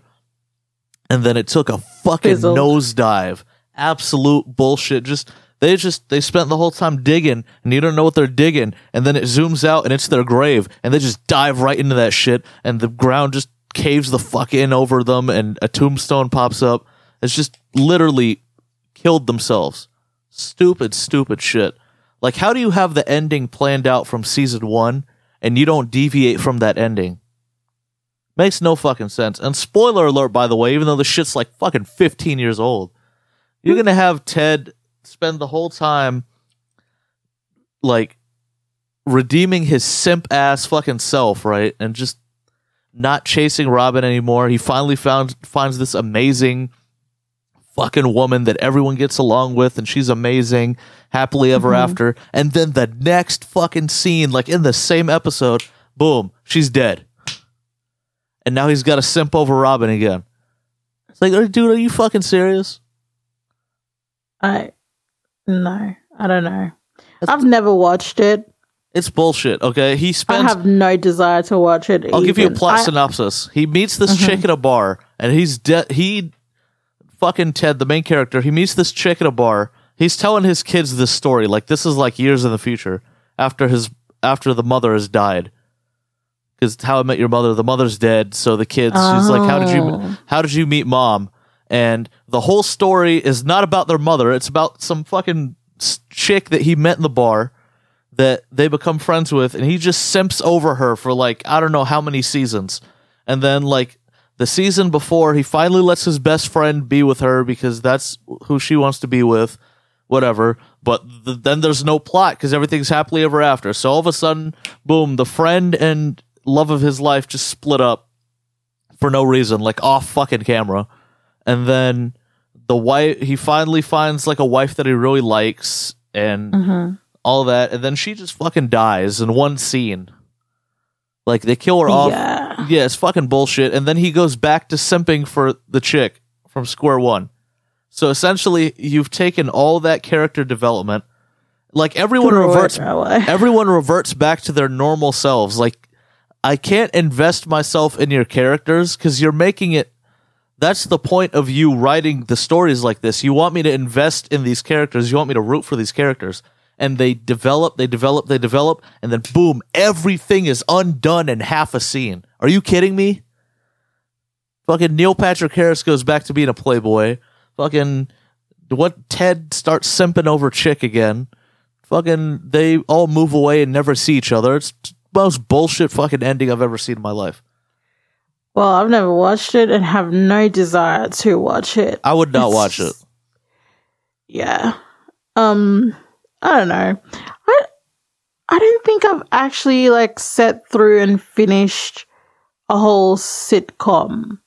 And then it took a fucking Fizzled. nosedive. Absolute bullshit. Just they just they spent the whole time digging, and you don't know what they're digging, and then it zooms out and it's their grave, and they just dive right into that shit, and the ground just caves the fuck in over them, and a tombstone pops up. It's just literally killed themselves. Stupid, stupid shit. Like, how do you have the ending planned out from season one and you don't deviate from that ending? Makes no fucking sense. And spoiler alert, by the way, even though the shit's like fucking 15 years old, you're gonna have Ted spend the whole time like redeeming his simp ass fucking self, right? And just not chasing Robin anymore. He finally found finds this amazing fucking woman that everyone gets along with and she's amazing, happily ever Mhm. after. And then the next fucking scene, like in the same episode, boom, she's dead. and now he's got to simp over Robin again. It's like, "Oh, dude, are you fucking serious? I no, I don't know. I've never watched it. It's bullshit. Okay, he spends. I have no desire to watch it. I'll give you a plot I- synopsis. He meets this Mhm. chick at a bar, and he's de- he fucking Ted, the main character. He meets this chick at a bar. He's telling his kids this story, like this is like years in the future after his after the mother has died. Because How I Met Your Mother, the mother's dead, so the kids. She's like, how did you Oh. how did you meet mom? And the whole story is not about their mother. It's about some fucking chick that he met in the bar that they become friends with, and he just simps over her for like I don't know how many seasons, and then like the season before, he finally lets his best friend be with her because that's who she wants to be with, whatever. But th- then there's no plot because everything's happily ever after. So all of a sudden, boom, the friend and love of his life just split up for no reason, like off fucking camera, and then the wife he finally finds like a wife that he really likes and Mhm. all that, and then she just fucking dies in one scene. Like they kill her off. Yeah. Yeah, it's fucking bullshit. And then he goes back to simping for the chick from square one. So essentially, you've taken all that character development. Like everyone Throw reverts, everyone reverts back to their normal selves. Like I can't invest myself in your characters because you're making it. That's the point of you writing the stories like this. You want me to invest in these characters. You want me to root for these characters. And they develop, they develop, they develop, and then boom, everything is undone in half a scene. Are you kidding me? Fucking Neil Patrick Harris goes back to being a playboy. Fucking what Ted starts simping over chick again. Fucking they all move away and never see each other. It's most bullshit fucking ending I've ever seen in my life. Well, I've never watched it and have no desire to watch it. I would not It's watch it. Yeah. Um, I don't know. I I don't think I've actually like sat through and finished a whole sitcom.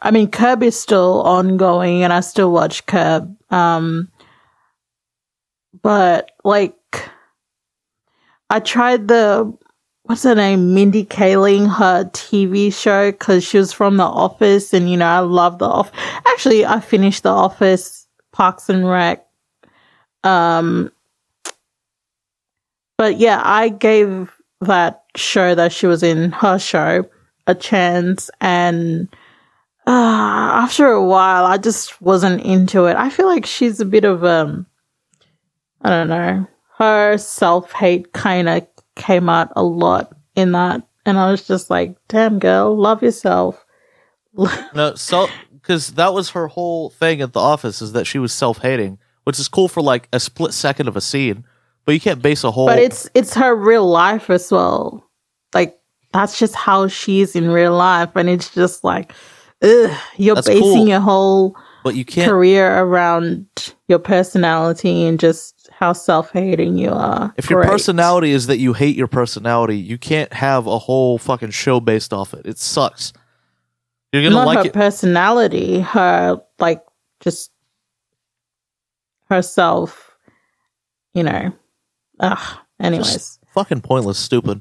I mean, Curb is still ongoing, and I still watch Curb. Um, but like, I tried the what's her name, Mindy Kaling, her TV show because she was from The Office, and you know I love The Office. Actually, I finished The Office, Parks and Rec. Um, but yeah, I gave that show that she was in, her show, a chance, and uh, after a while, I just wasn't into it. I feel like she's a bit of um, I don't know, her self hate kind of came out a lot in that, and I was just like, "Damn, girl, love yourself." No, so because that was her whole thing at the office is that she was self hating, which is cool for like a split second of a scene, but you can't base a whole. But it's it's her real life as well. Like that's just how she is in real life, and it's just like, ugh, you're That's basing cool. your whole but you can't. career around your personality and just how self-hating you are. If your Great. personality is that you hate your personality, you can't have a whole fucking show based off it. It sucks. You're gonna not like her it. personality, her like just herself, you know. Ugh. Anyways, Just fucking pointless, stupid.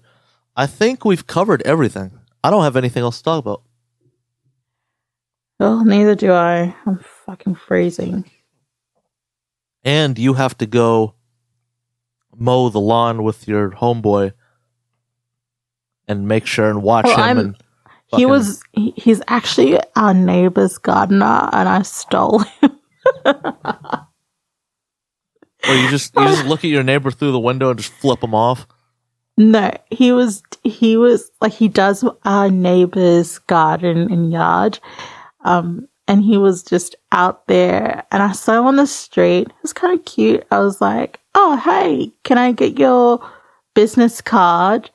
I think we've covered everything. I don't have anything else to talk about. well, neither do I. I'm fucking freezing. And you have to go mow the lawn with your homeboy and make sure and watch Oh, him. I'm- and He was he, he's actually our neighbor's gardener, and I stole him. Or you just you just look at your neighbor through the window and just flip him off. No, he was he was like he does our neighbor's garden and yard. Um and he was just out there and I saw him on the street. It was kind of cute. I was like, "Oh, hey, can I get your business card?"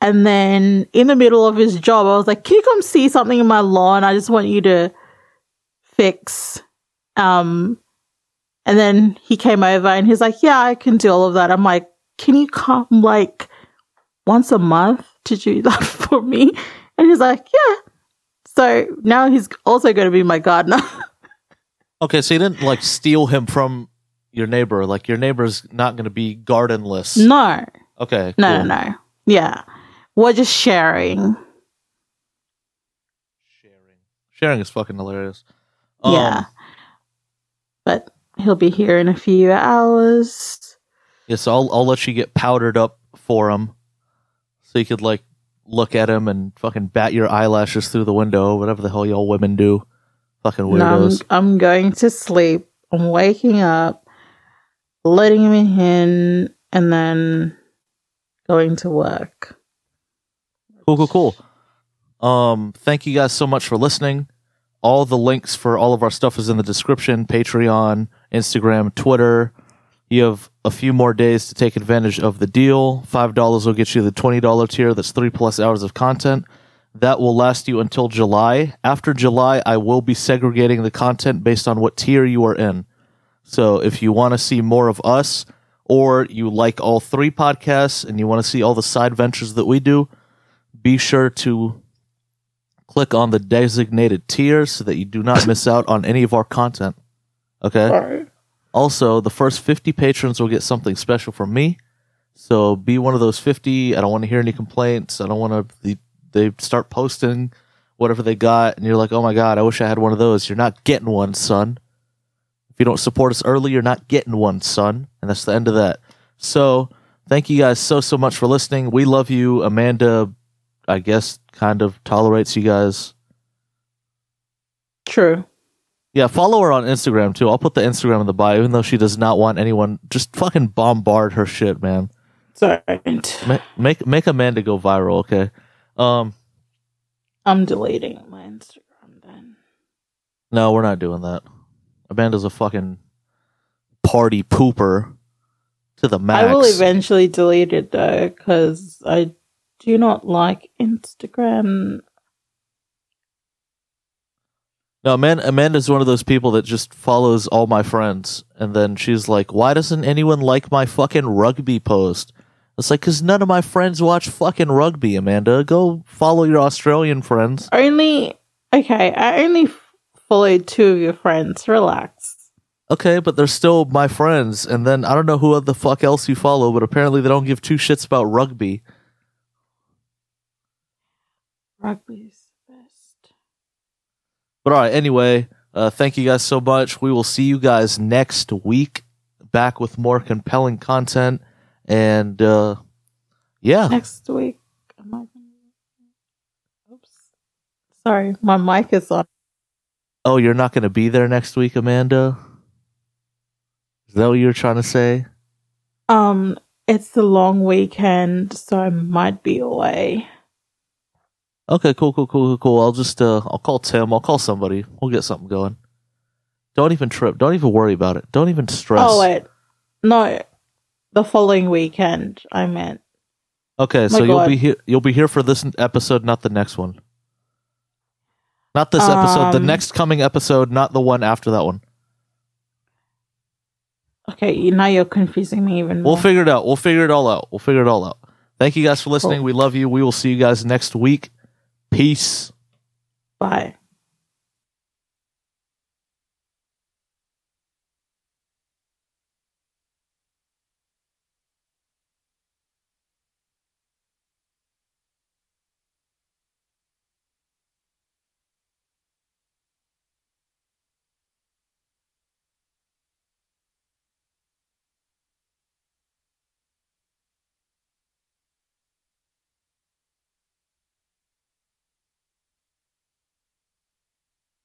And then in the middle of his job, I was like, "Can you come see something in my lawn? I just want you to fix um and then he came over and he's like, "Yeah, I can do all of that." I'm like, "Can you come like once a month to do that for me?" And he's like, "Yeah." So now he's also going to be my gardener. Okay, so you didn't like steal him from your neighbor. Like your neighbor's not going to be gardenless. no, Okay. no, cool. no, no. Yeah, we're just sharing. Sharing sharing is fucking hilarious. yeah. Um, But he'll be here in a few hours. Yeah, so I'll I'll let you get powdered up for him, so you could like look at him and fucking bat your eyelashes through the window, whatever the hell y'all women do. Fucking No, I'm, weirdos. I'm going to sleep. I'm waking up, letting him in, and then going to work. Cool, cool, cool. Um, thank you guys so much for listening. All the links for all of our stuff is in the description. Patreon, Instagram, Twitter. You have a few more days to take advantage of the deal. Five dollars will get you the twenty dollar tier. That's three plus hours of content. That will last you until July. After July, I will be segregating the content based on what tier you are in. So if you want to see more of us, or you like all three podcasts and you want to see all the side ventures that we do, be sure to click on the designated tier so that you do not miss out on any of our content. Okay. Sorry. Also, the first 50 patrons will get something special from me. So be one of those 50. I don't want to hear any complaints. I don't want to. They, start posting whatever they got, and you're like, oh my God, I wish I had one of those. You're not getting one, son. If you don't support us early, you're not getting one, son. And that's the end of that. So thank you guys so, so much for listening. We love you. Amanda, I guess, kind of tolerates you guys. True. Yeah, follow her on Instagram too. I'll put the Instagram in the bio, even though she does not want anyone. Just fucking bombard her shit, man. Don't. Ma- Make make Amanda go viral, okay? Um, I'm deleting my Instagram then. no, we're not doing that. Amanda's a fucking party pooper to the max. I will eventually delete it though, because I do not like Instagram. No, man, Amanda's one of those people that just follows all my friends, and then she's like, "Why doesn't anyone like my fucking rugby post?" It's like, "Cause none of my friends watch fucking rugby." Amanda, go follow your Australian friends. Only okay. I only f- followed two of your friends. Relax. Okay, but they're still my friends, and then I don't know who the fuck else you follow, but apparently they don't give two shits about rugby. Best. But all right, anyway, uh, thank you guys so much. We will see you guys next week, back with more compelling content, and uh, yeah, Next week. Am I gonna... Oops. Sorry, my mic is on. Oh, you're not going to be there next week, Amanda? Is that what you're trying to say? Um, it's the long weekend, so I might be away. Okay, cool, cool, cool, cool, cool. I'll just, uh, I'll call Tim. I'll call somebody. We'll get something going. Don't even trip. Don't even worry about it. Don't even stress. Oh wait, no, the following weekend. I meant. Okay, so My you'll be here. You'll be here for this episode, not the next one. Not this episode. The Um, next coming episode, not the one after that one. Okay, now you're confusing me even more. We'll figure it out. We'll figure it all out. We'll figure it all out. Thank you guys for listening. Cool. We love you. We will see you guys next week. Peace. Bye.